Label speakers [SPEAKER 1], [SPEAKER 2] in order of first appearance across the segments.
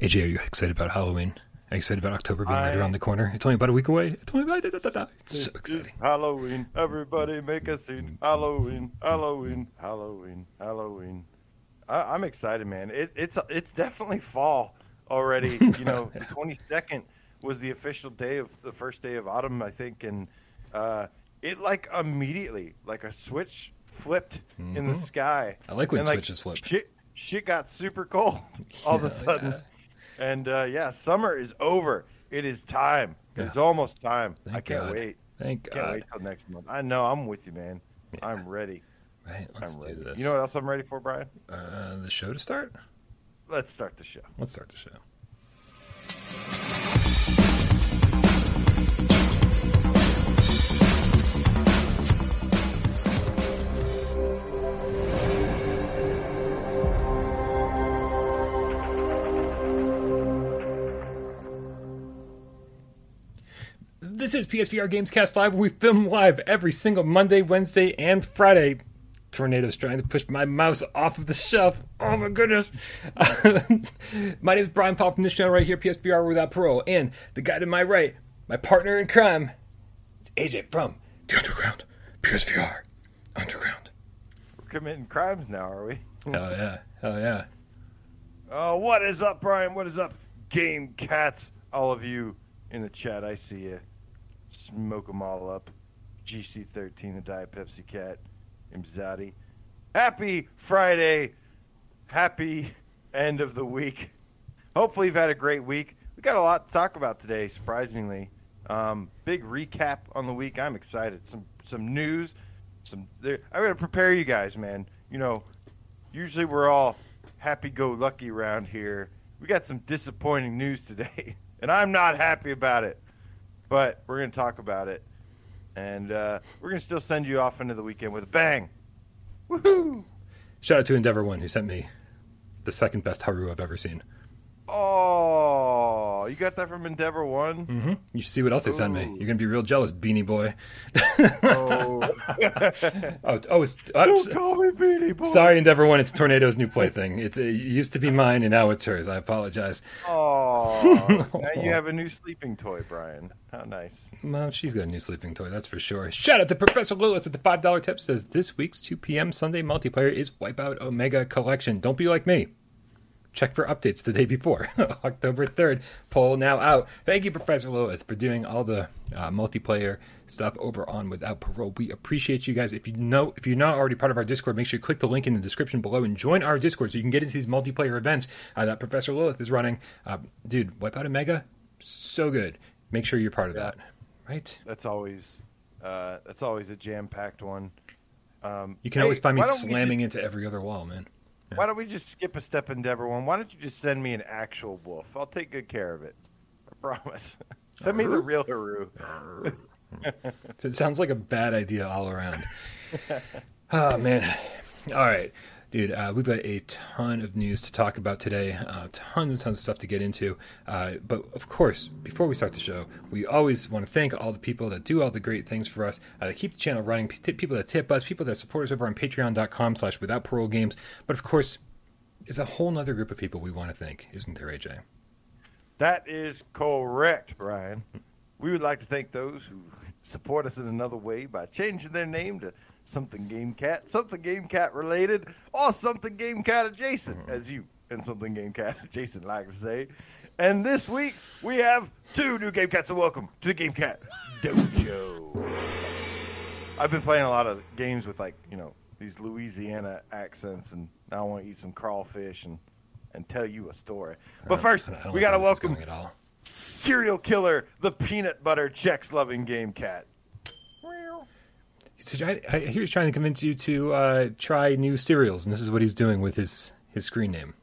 [SPEAKER 1] AJ, are you excited about Halloween? Are you excited about October being right around the corner? It's only about a week away. It's only about da, da, da. It's so exciting.
[SPEAKER 2] Halloween. Everybody make a scene. Halloween, Halloween, Halloween, Halloween. I, I'm excited, man. It, it's it's definitely fall already. You know, the 22nd was the official day of the first day of autumn, I think, and uh, it like immediately, like a switch flipped in the sky.
[SPEAKER 1] Mm-hmm. I like when
[SPEAKER 2] And,
[SPEAKER 1] switches flip.
[SPEAKER 2] Shit, shit got super cold all of a sudden.
[SPEAKER 1] yeah.
[SPEAKER 2] And uh, yeah, summer is over. It is time.
[SPEAKER 1] Yeah.
[SPEAKER 2] It's almost time. I can't
[SPEAKER 1] God.
[SPEAKER 2] wait.
[SPEAKER 1] Thank
[SPEAKER 2] Can't
[SPEAKER 1] God.
[SPEAKER 2] wait till next month. I know. I'm with you, man. I'm ready.
[SPEAKER 1] Right, let's
[SPEAKER 2] I'm
[SPEAKER 1] do
[SPEAKER 2] ready.
[SPEAKER 1] this.
[SPEAKER 2] You know what else I'm ready for, Bryan?
[SPEAKER 1] Uh, the show to start?
[SPEAKER 2] Let's start the show.
[SPEAKER 1] Let's start the show. This is PSVR Gamescast Live. We film live every single Monday, Wednesday, and Friday. Tornado's trying to push my mouse off of the shelf. Oh my goodness. my name is Bryan Paul from this channel right here, PSVR Without Parole. And the guy to my right, my partner in crime, it's AJ from The Underground, PSVR Underground.
[SPEAKER 2] We're committing crimes now, are we?
[SPEAKER 1] Hell yeah. Hell yeah.
[SPEAKER 2] Oh, what is up, Bryan? What is up, Game Cats? All of you in the chat, I see you. Smoke them all up. GC13, the Diet Pepsi Cat, Imzadi. Happy Friday. Happy end of the week. Hopefully, you've had a great week. We got a lot to talk about today, surprisingly. Um, big recap on the week. I'm excited. Some some news. Some. I'm gonna prepare you guys, man. You know, usually we're all happy-go-lucky around here. We got some disappointing news today, and I'm not happy about it. But we're gonna talk about it, and uh, we're gonna still send you off into the weekend with a bang. Woohoo!
[SPEAKER 1] Shout out to Endeavor One who sent me the second best Haru I've ever seen.
[SPEAKER 2] Oh, you got that from Endeavor One?
[SPEAKER 1] hmm You should see what else they sent me. You're gonna be real jealous, Beanie Boy.
[SPEAKER 2] Oh,
[SPEAKER 1] Oh, oh, it's, oh,
[SPEAKER 2] don't call me Beanie Boy.
[SPEAKER 1] sorry, Endeavor One. It's Tornado's new plaything. It's it used to be mine, and now it's hers. I apologize.
[SPEAKER 2] Oh, now you have a new sleeping toy, Bryan. How nice.
[SPEAKER 1] Mom, she's got a new sleeping toy, that's for sure. Shout out to Professor Lilith with the five dollar tip. Says this week's two p.m. Sunday multiplayer is Wipeout Omega Collection. Don't be like me. Check for updates the day before. October 3rd. Poll now out. Thank you, Professor Lilith, for doing all the uh, multiplayer stuff over on Without Parole. We appreciate you guys. If you know, if you're not already part of our Discord, make sure you click the link in the description below and join our Discord so you can get into these multiplayer events uh, that Professor Lilith is running. Uh, dude, Wipeout Omega, so good. Make sure you're part of
[SPEAKER 2] Yeah.
[SPEAKER 1] that. Right?
[SPEAKER 2] That's always uh, that's always a jam-packed one. Um,
[SPEAKER 1] You can
[SPEAKER 2] hey,
[SPEAKER 1] always find me slamming into every other wall, man.
[SPEAKER 2] Just, why don't we just skip a step, Endeavor One? Why don't you just send me an actual wolf? I'll take good care of it. I promise. send me the real Haru.
[SPEAKER 1] It sounds like a bad idea all around. oh man! All right, dude. Uh, we've got a ton of news to talk about today. Uh, tons and tons of stuff to get into. Uh, but of course, before we start the show, we always want to thank all the people that do all the great things for us, uh, that keep the channel running, people that tip us, people that support us over on Patreon.com/slash Without Parole Games. But of course, is a whole nother group of people we want to thank, isn't there, AJ?
[SPEAKER 2] That is correct, Bryan. We would like to thank those who support us in another way by changing their name to something Game Cat, something Game Cat related, or something Game Cat adjacent, mm-hmm. as you and something Game Cat adjacent like to say. And this week we have two new Game Cats. So welcome to the Game Cat Dojo. I've been playing a lot of games with like you know these Louisiana accents, and now I want to eat some crawfish and and tell you a story. But
[SPEAKER 1] uh, first,
[SPEAKER 2] we got to
[SPEAKER 1] where this is
[SPEAKER 2] welcome
[SPEAKER 1] going at all.
[SPEAKER 2] serial killer, the peanut butter Chex loving game cat.
[SPEAKER 1] I, I hear he's trying to convince you to uh, try new cereals, and this is what he's doing with his his screen name.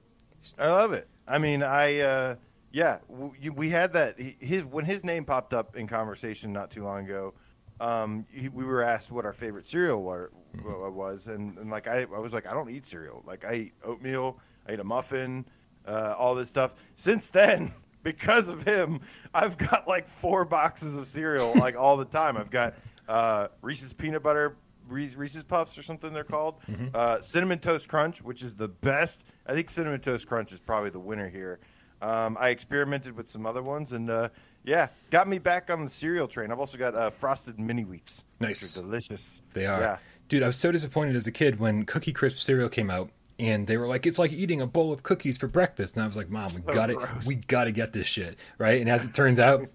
[SPEAKER 2] I love it. I mean, I uh, yeah, we had that. His when his name popped up in conversation not too long ago. Um, he, we were asked what our favorite cereal were, wa- was, and, and like I, I was like, I don't eat cereal. Like I eat oatmeal, I eat a muffin, uh, all this stuff. Since then, because of him, I've got like four boxes of cereal like all the time. I've got uh, Reese's peanut butter. Reese's Puffs or something they're called. Uh, Cinnamon Toast Crunch, which is the best. I think Cinnamon Toast Crunch is probably the winner here. Um, I experimented with some other ones, and uh, yeah, got me back on the cereal train. I've also got uh, frosted mini wheats.
[SPEAKER 1] Nice.
[SPEAKER 2] are delicious.
[SPEAKER 1] They are.
[SPEAKER 2] Yeah.
[SPEAKER 1] Dude, I was so disappointed as a kid when Cookie Crisp cereal came out and they were like, it's like eating a bowl of cookies for breakfast. And I was like, Mom, we
[SPEAKER 2] So
[SPEAKER 1] got it. We got to get this shit. Right. And as it turns out,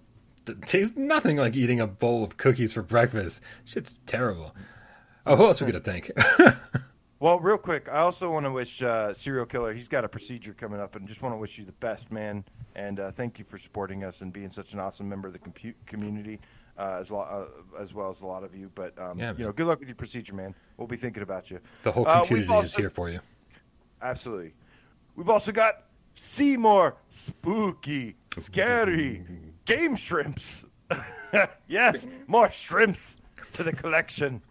[SPEAKER 1] tastes nothing like eating a bowl of cookies for breakfast. Shit's terrible. Oh, who else are we to thank?
[SPEAKER 2] Well, real quick, I also want to wish uh, Serial Killer. He's got a procedure coming up, and just want to wish you the best, man. And uh, thank you for supporting us and being such an awesome member of the compu- community, uh, as, lo- uh, as well as a lot of you. But um,
[SPEAKER 1] Yeah,
[SPEAKER 2] you know, good luck with your procedure, man. We'll be thinking about you.
[SPEAKER 1] the whole
[SPEAKER 2] Uh,
[SPEAKER 1] community is here for you.
[SPEAKER 2] Absolutely. We've also got Seymour spooky, scary game shrimps. yes, more shrimps to the collection.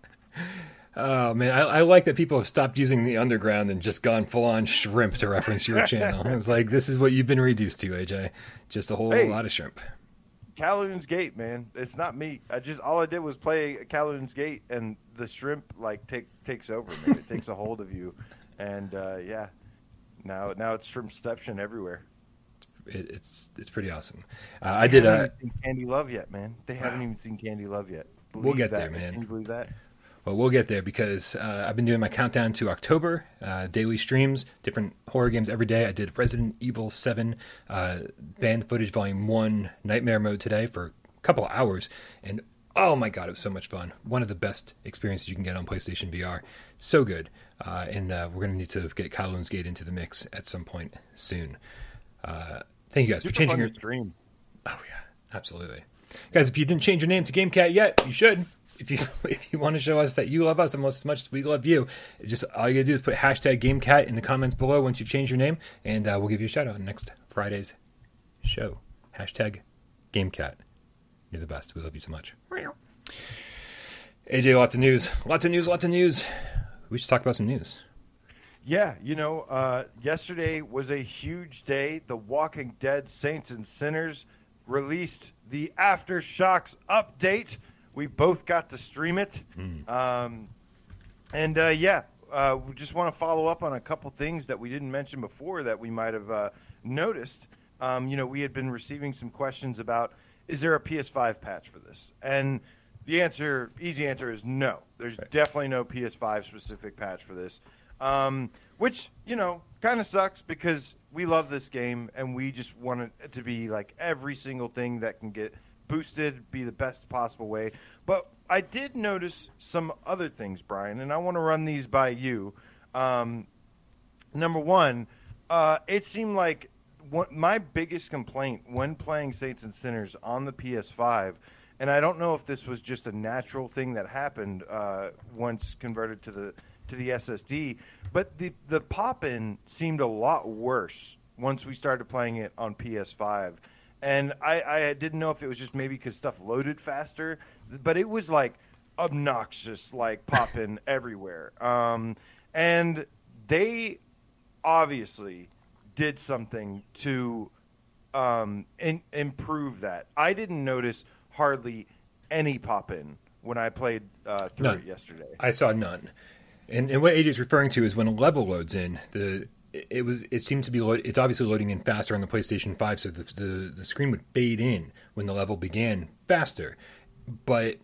[SPEAKER 1] Oh man, I, I like that people have stopped using the underground and just gone full on shrimp to reference your channel. It's like this is what you've been reduced to, AJ. Just a whole
[SPEAKER 2] Hey.
[SPEAKER 1] lot of shrimp.
[SPEAKER 2] Kowloon's Gate, man. It's not me. I just all I did was play Kowloon's Gate, and the shrimp like take takes over, man. It takes a hold of you, and uh, yeah, now now it's shrimpception everywhere.
[SPEAKER 1] It, it's it's pretty awesome. Uh, I did
[SPEAKER 2] They haven't even seen Candy Love yet, man. They haven't even seen Candy Love yet.
[SPEAKER 1] We'll get
[SPEAKER 2] that,
[SPEAKER 1] there, man.
[SPEAKER 2] Can you believe that?
[SPEAKER 1] Well, we'll get there because uh, I've been doing my countdown to October, uh, daily streams, different horror games every day. I did Resident Evil 7 uh, banned footage volume 1 nightmare mode today for a couple of hours. And oh my god, it was so much fun. One of the best experiences you can get on PlayStation VR. So good. Uh, and uh, we're going to need to get Kowloon's Gate into the mix at some point soon. Thank you guys for changing your.
[SPEAKER 2] stream.
[SPEAKER 1] Oh yeah, absolutely, guys. If you didn't change your name to GameCat yet, you should. If you if you want to show us that you love us almost as much as we love you, just all you gotta do is put hashtag GameCat in the comments below once you've changed your name, and uh, we'll give you a shout out next Friday's show. Hashtag GameCat. You're the best. We love you so much. AJ, lots of news, lots of news, lots of news. We should talk about some news.
[SPEAKER 2] Yeah, you know, uh, yesterday was a huge day. The Walking Dead Saints and Sinners released the Aftershocks update. We both got to stream it. Um, and uh, yeah, uh, we just want to follow up on a couple things that we didn't mention before that we might have uh, noticed. Um, you know, we had been receiving some questions about is there a PS5 patch for this? And the answer, easy answer, is no. There's definitely no PS5 specific patch for this. Um, which you know kind of sucks because we love this game and we just want it to be like every single thing that can get boosted, be the best possible way. But I did notice some other things, Bryan, and I want to run these by you. Um, number one, uh, it seemed like my biggest complaint when playing Saints and Sinners on the PS5, and I don't know if this was just a natural thing that happened uh, once converted to the to the SSD, but the the pop in seemed a lot worse once we started playing it on PS5. And I, I didn't know if it was just maybe because stuff loaded faster, but it was like obnoxious, like popping everywhere. Um, and they obviously did something to um, in, improve that. I didn't notice hardly any pop in when I played uh, through
[SPEAKER 1] None.
[SPEAKER 2] it yesterday.
[SPEAKER 1] I saw none. And, and what AJ is referring to is when a level loads in, the it was it seemed to be load, it's obviously loading in faster on the PlayStation 5, so the, the the screen would fade in when the level began faster. But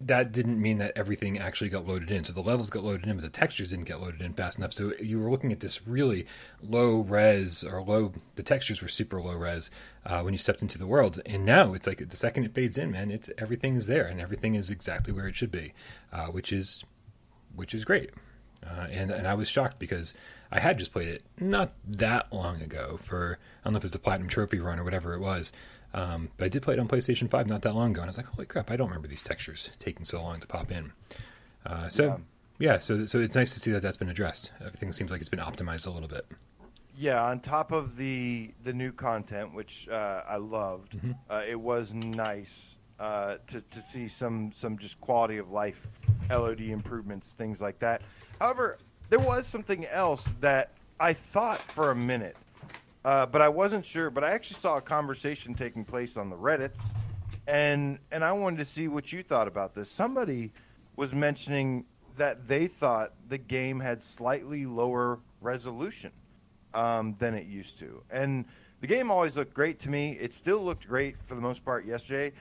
[SPEAKER 1] that didn't mean that everything actually got loaded in. So the levels got loaded in, but the textures didn't get loaded in fast enough. So you were looking at this really low res or low. The textures were super low res uh, when you stepped into the world, and now it's like the second it fades in, man, it everything is there and everything is exactly where it should be, uh, which is which is great. Uh, and and I was shocked because I had just played it not that long ago for I don't know if it was the platinum trophy run or whatever it was, um, but I did play it on PlayStation Five not that long ago, and I was like, holy crap, I don't remember these textures taking so long to pop in. Uh, so yeah. so so it's nice to see that that's been addressed. Everything seems like it's been optimized a little bit.
[SPEAKER 2] Yeah, on top of the the new content, which uh, I loved, uh, it was nice uh, to to see some some just quality of life, LOD improvements, things like that. However, there was something else that I thought for a minute, uh, but I wasn't sure. But I actually saw a conversation taking place on the Reddit's, and and I wanted to see what you thought about this. Somebody was mentioning that they thought the game had slightly lower resolution um, than it used to. And the game always looked great to me. It still looked great for the most part yesterday.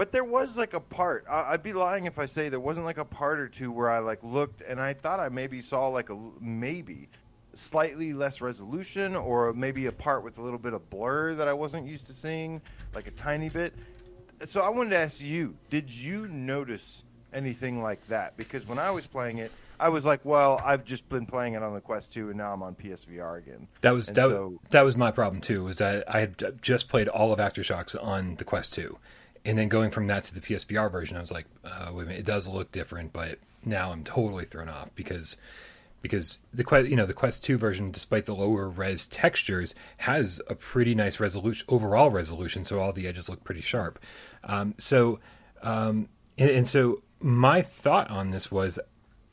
[SPEAKER 2] But there was like a part. I- I'd be lying if I say there wasn't like a part or two where I like looked and I thought I maybe saw like a maybe slightly less resolution or maybe a part with a little bit of blur that I wasn't used to seeing, like a tiny bit. So I wanted to ask you, did you notice anything like that? Because when I was playing it, I was like, well, I've just been playing it on the Quest 2 and now I'm on PSVR again.
[SPEAKER 1] That was
[SPEAKER 2] And
[SPEAKER 1] that,
[SPEAKER 2] so-
[SPEAKER 1] that was my problem too. Was that I had just played all of AfterShocks on the Quest Two, and then going from that to the PSVR version, I was like, uh, wait a minute, it does look different, but now I'm totally thrown off because because the Quest you know the Quest Two version, despite the lower res textures, has a pretty nice resolution overall resolution, so all the edges look pretty sharp. Um, so um, and, and so my thought on this was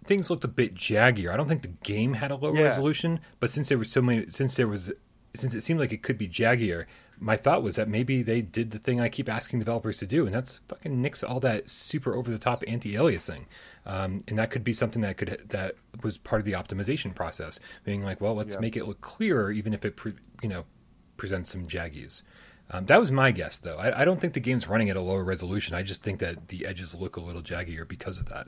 [SPEAKER 1] things looked a bit jaggier. I don't think the game had a low
[SPEAKER 2] Yeah.
[SPEAKER 1] resolution, but since there was so many, since there was, since it seemed like it could be jaggier, my thought was that maybe they did the thing I keep asking developers to do, and that's fucking nix all that super over the top anti-aliasing. Um, and that could be something that could that was part of the optimization process, being like, well, let's
[SPEAKER 2] Yeah.
[SPEAKER 1] make it look clearer, even if it pre, you know presents some jaggies. Um, that was my guess, though. I, I don't think the game's running at a lower resolution. I just think that the edges look a little jaggier because of that.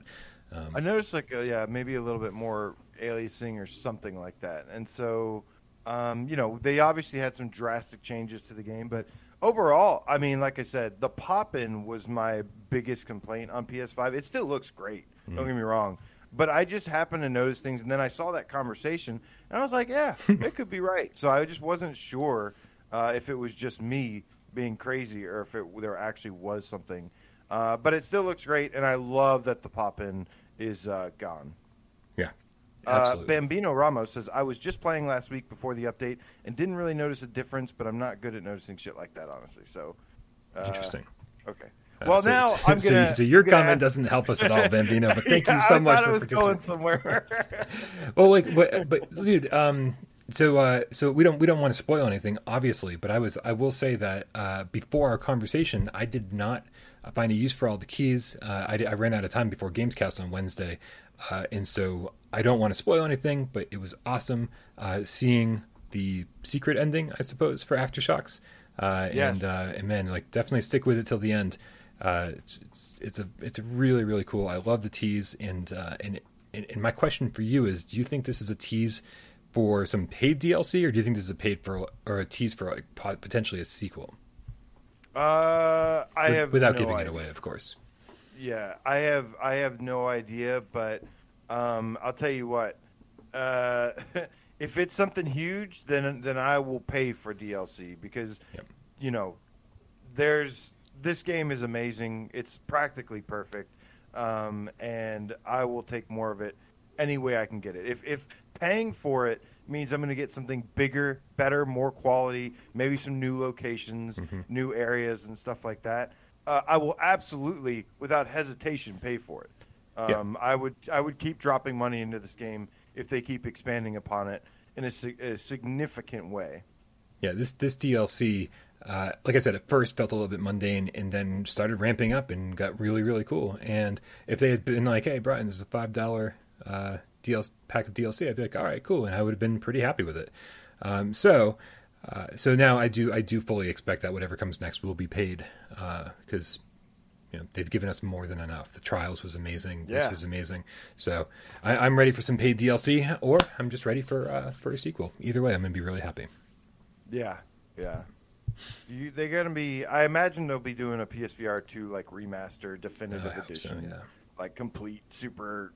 [SPEAKER 2] I noticed like uh, yeah, maybe a little bit more aliasing or something like that. And so, um, you know, they obviously had some drastic changes to the game, but overall, I mean, like I said, the pop in was my biggest complaint on PS5. It still looks great. Don't get me wrong. But I just happened to notice things, and then I saw that conversation, and I was like, "Yeah, it could be right." So I just wasn't sure uh, if it was just me being crazy or if it, there actually was something. Uh, but it still looks great, and I love that the pop in is uh, gone.
[SPEAKER 1] Yeah,
[SPEAKER 2] Uh. Bambino Ramos says, I was just playing last week before the update and didn't really notice a difference, but I'm not good at noticing shit like that, honestly. So, uh,
[SPEAKER 1] Interesting.
[SPEAKER 2] Okay.
[SPEAKER 1] Uh,
[SPEAKER 2] Well,
[SPEAKER 1] so-
[SPEAKER 2] now
[SPEAKER 1] so,
[SPEAKER 2] I'm gonna.
[SPEAKER 1] So, your
[SPEAKER 2] gonna
[SPEAKER 1] comment
[SPEAKER 2] ask-
[SPEAKER 1] doesn't help us at all, Bambino. But thank
[SPEAKER 2] Yeah,
[SPEAKER 1] you so
[SPEAKER 2] I
[SPEAKER 1] much for
[SPEAKER 2] it was going somewhere.
[SPEAKER 1] Well, like, but, but dude, um, so uh, so we don't we don't want to spoil anything, obviously. But I was I will say that uh, before our conversation, I did not find a use for all the keys. Uh, I, I ran out of time before Gamescast on Wednesday, uh, and so I don't want to spoil anything. But it was awesome uh, seeing the secret ending, I suppose, for AfterShocks. Uh,
[SPEAKER 2] Yes.
[SPEAKER 1] And uh, and man, like definitely stick with it till the end. Uh, it's, it's it's a it's really really cool. I love the tease, and uh, and and and my question for you is: Do you think this is a tease for some paid DLC, or do you think this is a paid for or a tease for like potentially a sequel?
[SPEAKER 2] Uh, I
[SPEAKER 1] With-
[SPEAKER 2] have
[SPEAKER 1] without
[SPEAKER 2] no
[SPEAKER 1] giving
[SPEAKER 2] idea.
[SPEAKER 1] it away, of course.
[SPEAKER 2] Yeah, I have I have no idea, but um, I'll tell you what. Uh, if it's something huge, then then I will pay for DLC because
[SPEAKER 1] Yep.
[SPEAKER 2] you know there's this game is amazing. It's practically perfect, um, and I will take more of it any way I can get it. If if paying for it means I'm going to get something bigger, better, more quality, maybe some new locations, new areas, and stuff like that, uh, I will absolutely, without hesitation, pay for it.
[SPEAKER 1] Yeah.
[SPEAKER 2] Um, I would I would keep dropping money into this game if they keep expanding upon it in a, a significant way.
[SPEAKER 1] Yeah, this this DLC, uh, like I said, at first felt a little bit mundane, and then started ramping up and got really really cool. And if they had been like, "Hey, Bryan, this is a five dollar uh, DLC pack of DLC," I'd be like, "All right, cool," and I would have been pretty happy with it. Um, so. Uh, so now I do I do fully expect that whatever comes next will be paid because you know they've given us more than enough. The trials was amazing. This was amazing. So I, I'm ready for some paid DLC, or I'm just ready for uh, for a sequel. Either way, I'm gonna be really happy.
[SPEAKER 2] Yeah, yeah. You, they're gonna be. I imagine they'll be doing a PSVR two like remaster, definitive
[SPEAKER 1] I hope so,
[SPEAKER 2] edition,
[SPEAKER 1] yeah.
[SPEAKER 2] like complete super,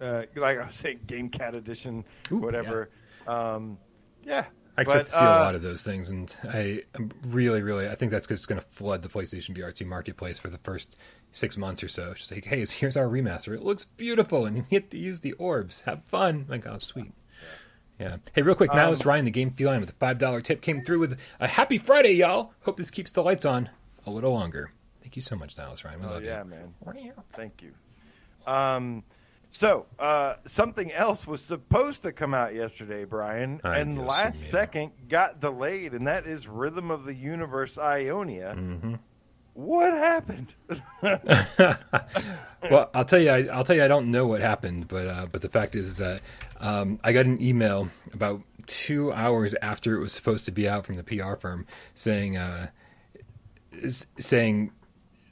[SPEAKER 2] uh, like I was saying, Game Cat edition,
[SPEAKER 1] Ooh,
[SPEAKER 2] whatever. Yeah. Um, yeah.
[SPEAKER 1] I expect
[SPEAKER 2] But,
[SPEAKER 1] to see a
[SPEAKER 2] uh,
[SPEAKER 1] lot of those things, and I am really, really, I think that's just going to flood the PlayStation VR 2 marketplace for the first six months or so. Just like, hey, here's our remaster. It looks beautiful, and you get to use the orbs. Have fun. Like, oh, sweet. Yeah. Hey, real quick, now
[SPEAKER 2] Um,
[SPEAKER 1] it's Ryan, the game feline, with a five dollar tip came through with a happy Friday, y'all. Hope this keeps the lights on a little longer. Thank you so much, Dallas Ryan. We
[SPEAKER 2] Oh
[SPEAKER 1] love
[SPEAKER 2] yeah,
[SPEAKER 1] you.
[SPEAKER 2] man. Thank you. Um, so uh, something else was supposed to come out yesterday, Bryan,
[SPEAKER 1] I
[SPEAKER 2] and
[SPEAKER 1] guess,
[SPEAKER 2] last
[SPEAKER 1] yeah.
[SPEAKER 2] second got delayed, and that is Rhythm of the Universe Ionia.
[SPEAKER 1] Mm-hmm.
[SPEAKER 2] what happened?
[SPEAKER 1] well, I'll tell you, I, will tell you, I don't know what happened, but uh, but the fact is that um, I got an email about two hours after it was supposed to be out from the PR firm saying uh, saying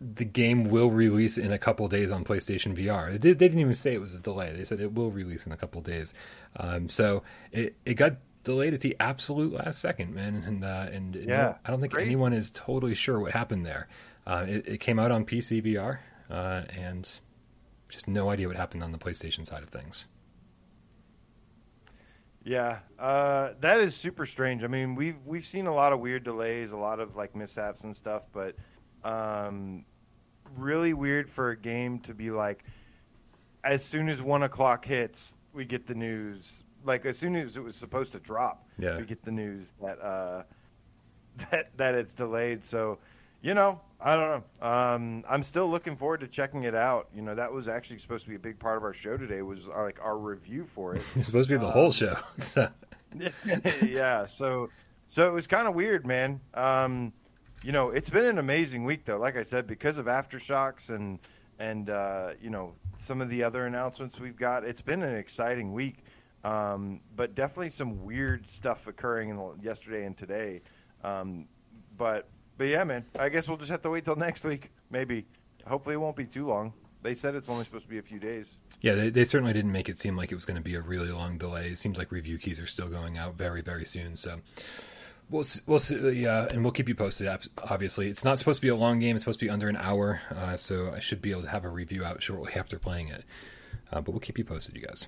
[SPEAKER 1] the game will release in a couple days on PlayStation VR. They, they, didn't even say it was a delay. They said it will release in a couple days. Um, so it, it got delayed at the absolute last second, man. And uh, and
[SPEAKER 2] yeah,
[SPEAKER 1] I don't think crazy. anyone is totally sure what happened there. Uh, it, it, came out on PC VR, uh, and just no idea what happened on the PlayStation side of things.
[SPEAKER 2] Yeah, uh, that is super strange. I mean, we've we've seen a lot of weird delays, a lot of like mishaps and stuff, but um, really weird for a game to be like, as soon as one o'clock hits, we get the news. Like as soon as it was supposed to drop,
[SPEAKER 1] yeah.
[SPEAKER 2] we get the news that uh, that that it's delayed. So, you know, I don't know. Um, I'm still looking forward to checking it out. You know, that was actually supposed to be a big part of our show today. Was our, uh, like our review for it.
[SPEAKER 1] it's supposed to be the um, whole show.
[SPEAKER 2] yeah. So, so it was kind of weird, man. Um, you know, it's been an amazing week though. Like I said, because of aftershocks and and uh, you know some of the other announcements we've got, it's been an exciting week. Um, but definitely some weird stuff occurring in the, yesterday and today. Um, but but yeah, man, I guess we'll just have to wait till next week. Maybe. Hopefully, it won't be too long. They said it's only supposed to be a few days.
[SPEAKER 1] Yeah, they, they certainly didn't make it seem like it was going to be a really long delay. It seems like review keys are still going out very, very soon. So we'll we'll see, yeah, and we'll keep you posted. Obviously, it's not supposed to be a long game. It's supposed to be under an hour. Uh, so I should be able to have a review out shortly after playing it. Uh, but we'll keep you posted, you guys.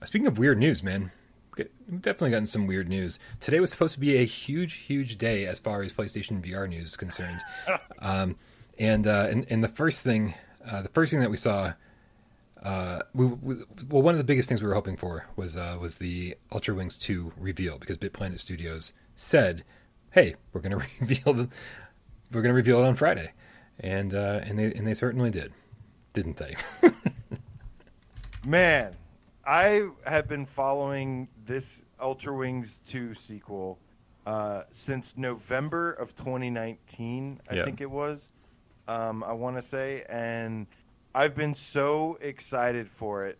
[SPEAKER 1] Uh, speaking of weird news, man, we've definitely gotten some weird news. Today was supposed to be a huge, huge day as far as PlayStation VR news is concerned. um, and, uh, and and the first thing, uh, the first thing that we saw, uh, we, we, well, one of the biggest things we were hoping for was uh, was the Ultra Wings two reveal because BitPlanet Studios said, "Hey, we're going to reveal the, we're going to reveal it on Friday," and uh, and they and they certainly did, didn't they?
[SPEAKER 2] Man, I have been following this Ultra Wings 2 sequel uh, since November of 2019, I think it was. Um, I want to say. And I've been so excited for it.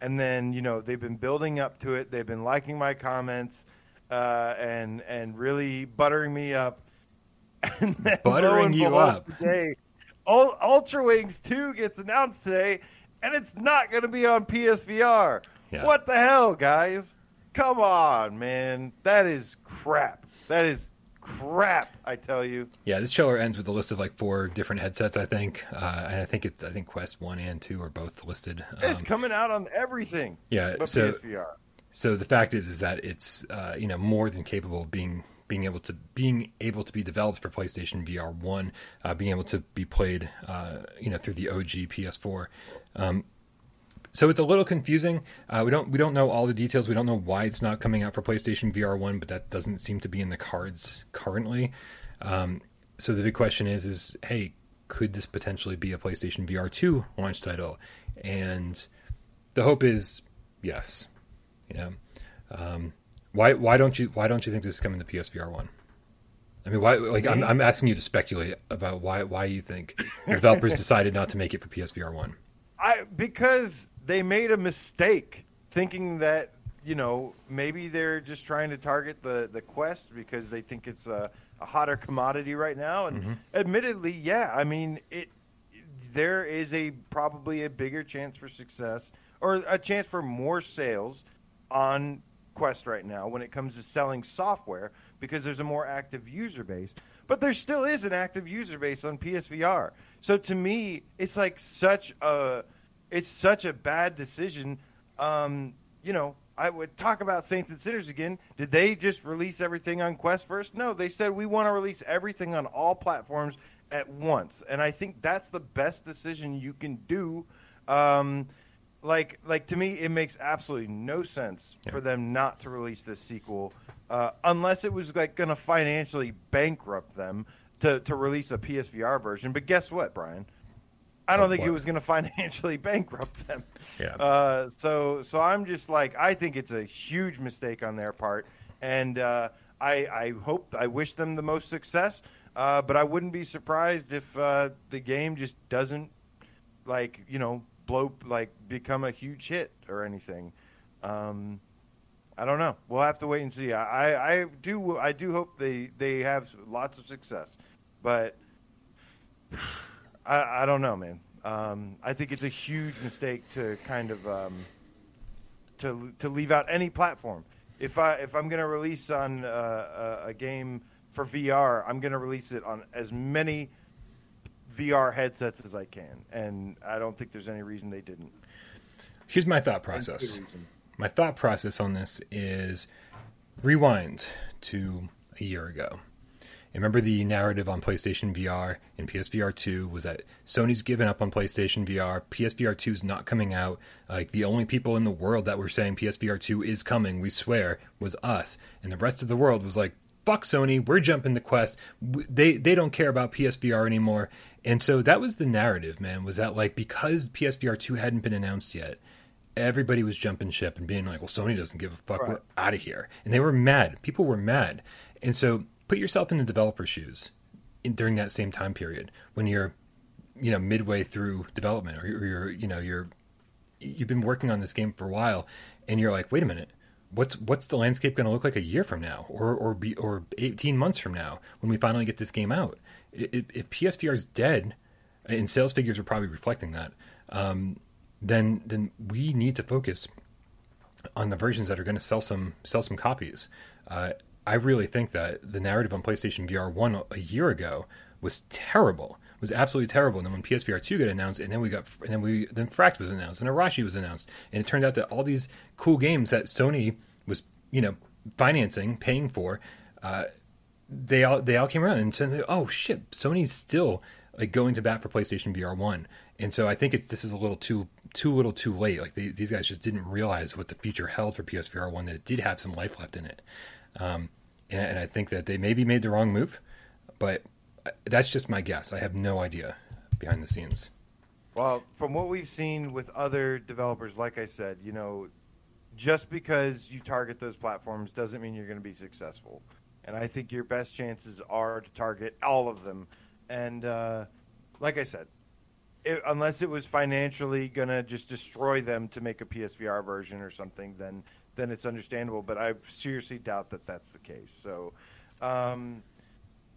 [SPEAKER 2] And then, you know, they've been building up to it. They've been liking my comments uh, and and really buttering me up.
[SPEAKER 1] And then buttering you up.
[SPEAKER 2] Today, Ultra Wings 2 gets announced today and it's not going to be on PSVR. Yeah. What the hell, guys? Come on, man. That is crap. That is crap. I tell you.
[SPEAKER 1] Yeah, this trailer ends with a list of like four different headsets. I think, uh, and I think it's I think Quest One and Two are both listed.
[SPEAKER 2] Um, it's coming out on everything.
[SPEAKER 1] Yeah, so PSVR. So the fact is, is that it's uh, you know more than capable of being being able to being able to be developed for PlayStation VR One, uh, being able to be played, uh, you know, through the OG PS4. Um, so it's a little confusing. Uh, we don't we don't know all the details. We don't know why it's not coming out for PlayStation VR One, but that doesn't seem to be in the cards currently. Um, so the big question is is hey, could this potentially be a PlayStation VR Two launch title? And the hope is yes. You know, um, why why don't you why don't you think this is coming to PSVR One? I mean, why? Like, I'm, I'm asking you to speculate about why why you think developers decided not to make it for PSVR One.
[SPEAKER 2] I because they made a mistake thinking that you know maybe they're just trying to target the the quest because they think it's a, a hotter commodity right now. And mm-hmm. admittedly yeah i mean it there is a probably a bigger chance for success or a chance for more sales on quest right now when it comes to selling software because there's a more active user base. But there still is an active user base on psvr so to me it's like such a it's such a bad decision. Um, you know, I would talk about Saints and Sinners again. Did they just release everything on Quest first? No, they said we want to release everything on all platforms at once, and I think that's the best decision you can do. Um, like, like to me, it makes absolutely no sense yeah. for them not to release this sequel, uh, unless it was like going to financially bankrupt them to to release a PSVR version. But guess what, Bryan? I don't think it was going to financially bankrupt them.
[SPEAKER 1] Yeah.
[SPEAKER 2] Uh, so so I'm just like I think it's a huge mistake on their part, and uh, I I hope I wish them the most success. Uh, but I wouldn't be surprised if uh, the game just doesn't like you know blow like become a huge hit or anything. Um, I don't know. We'll have to wait and see. I, I, I do I do hope they, they have lots of success, but I, I don't know, man. Um, I think it's a huge mistake to kind of um, to to leave out any platform. If I if I'm going to release on uh, a, a game for VR, I'm going to release it on as many VR headsets as I can, and I don't think there's any reason they didn't.
[SPEAKER 1] Here's my thought process. My thought process on this is rewind to a year ago. Remember the narrative on PlayStation VR and PSVR 2 was that Sony's given up on PlayStation VR. PSVR 2 is not coming out. Like the only people in the world that were saying PSVR 2 is coming, we swear, was us. And the rest of the world was like, fuck Sony, we're jumping the quest. They they don't care about PSVR anymore. And so that was the narrative, man, was that like because PSVR 2 hadn't been announced yet, everybody was jumping ship and being like, well, Sony doesn't give a fuck, right. we're out of here. And they were mad. People were mad. And so put yourself in the developer's shoes in, during that same time period when you're, you know, midway through development or you're, you know, you're, you've been working on this game for a while and you're like, wait a minute, what's what's the landscape going to look like a year from now or or be or 18 months from now when we finally get this game out? If, if psvr is dead and sales figures are probably reflecting that um, then then we need to focus on the versions that are going to sell some sell some copies. Uh, i really think that the narrative on playstation vr 1 a year ago was terrible It was absolutely terrible. And then when PSVR two got announced, and then we got, and then we then Fracked was announced, and Arashi was announced, and it turned out that all these cool games that Sony was, you know, financing, paying for, uh, they all they all came around and said, "Oh shit, Sony's still like going to bat for PlayStation VR one." And so I think it's this is a little too too little too late. Like they, these guys just didn't realize what the future held for PSVR one that it did have some life left in it. Um, and, and I think that they maybe made the wrong move, but that's just my guess. I have no idea behind the scenes.
[SPEAKER 2] Well, from what we've seen with other developers, like I said, you know, just because you target those platforms doesn't mean you're going to be successful. And I think your best chances are to target all of them. And uh, like I said, it, unless it was financially going to just destroy them to make a PSVR version or something, then then it's understandable. But I seriously doubt that that's the case. So um,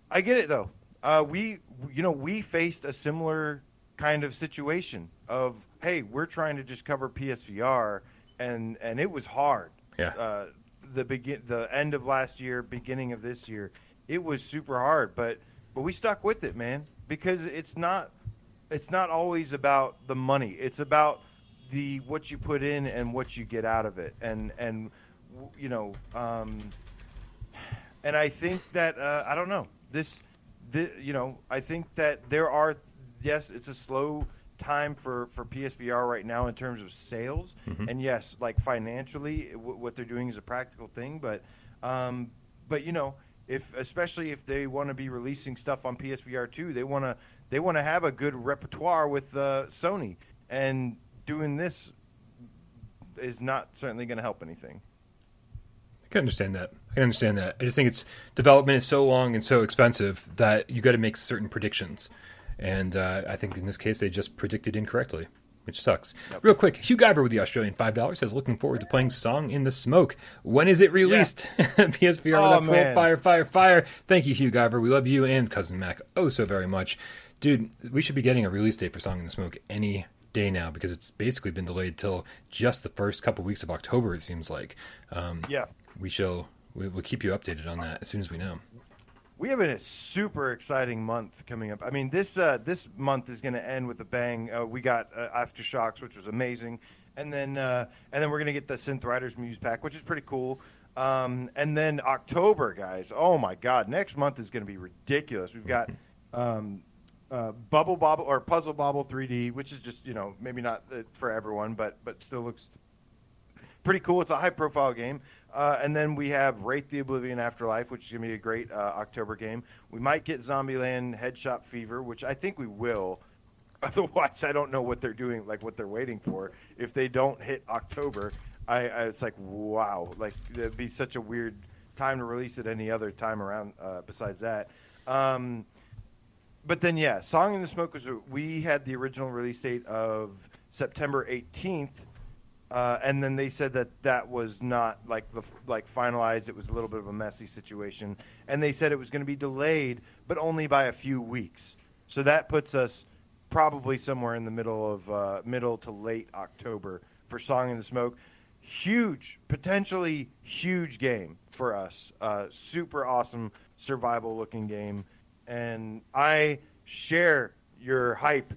[SPEAKER 2] I get it though uh, we you know we faced a similar kind of situation of hey we're trying to just cover PSVR and and it was hard.
[SPEAKER 1] Yeah.
[SPEAKER 2] Uh, the begin the end of last year, beginning of this year, it was super hard, but but we stuck with it, man, because it's not it's not always about the money. It's about the what you put in and what you get out of it, and and you know, um, and I think that uh, I don't know this the, you know, I think that there are, yes, it's a slow time for, for PSVR right now in terms of sales. Mm-hmm. And yes, like financially, w- what they're doing is a practical thing. But, um, but you know, if especially if they want to be releasing stuff on PSVR two, they want to they want to have a good repertoire with uh, Sony, and doing this is not certainly going to help anything.
[SPEAKER 1] I can understand that. I can understand that. I just think it's development is so long and so expensive that you got to make certain predictions, and uh, I think in this case they just predicted incorrectly, which sucks. Yep. Real quick, Hugh Guyver with the Australian five dollars says looking forward to playing "Song in the Smoke." When is it released? Yeah. PSVR oh, with fire, fire, fire. Thank you, Hugh Guyver. We love you and cousin Mac oh so very much, dude. We should be getting a release date for "Song in the Smoke" any day now because it's basically been delayed till just the first couple weeks of October. It seems like.
[SPEAKER 2] Um, yeah,
[SPEAKER 1] we shall we, will keep you updated on that as soon as we know.
[SPEAKER 2] We have a super exciting month coming up. I mean, this uh, this month is going to end with a bang. Uh, we got uh, Aftershocks, which was amazing, and then uh, and then we're going to get the Synth Riders Muse Pack, which is pretty cool. Um, and then October, guys. Oh my God, next month is going to be ridiculous. We've got um, uh, Bubble Bobble or Puzzle Bobble 3D, which is just you know maybe not uh, for everyone, but but still looks pretty cool. It's a high profile game. Uh, and then we have Wraith the Oblivion Afterlife, which is going to be a great uh, October game. We might get Zombieland Headshot Fever, which I think we will. Otherwise, I don't know what they're doing, like what they're waiting for. If they don't hit October, I, I it's like wow, like it'd be such a weird time to release it any other time around uh, besides that. Um, but then yeah, Song in the Smoke was we had the original release date of September 18th, uh, and then they said that that was not like the like finalized. It was a little bit of a messy situation, and they said it was going to be delayed, but only by a few weeks. So that puts us probably somewhere in the middle of uh, middle to late October for Song in the Smoke. Huge, potentially huge game for us. Uh, super awesome survival looking game, and I share your hype,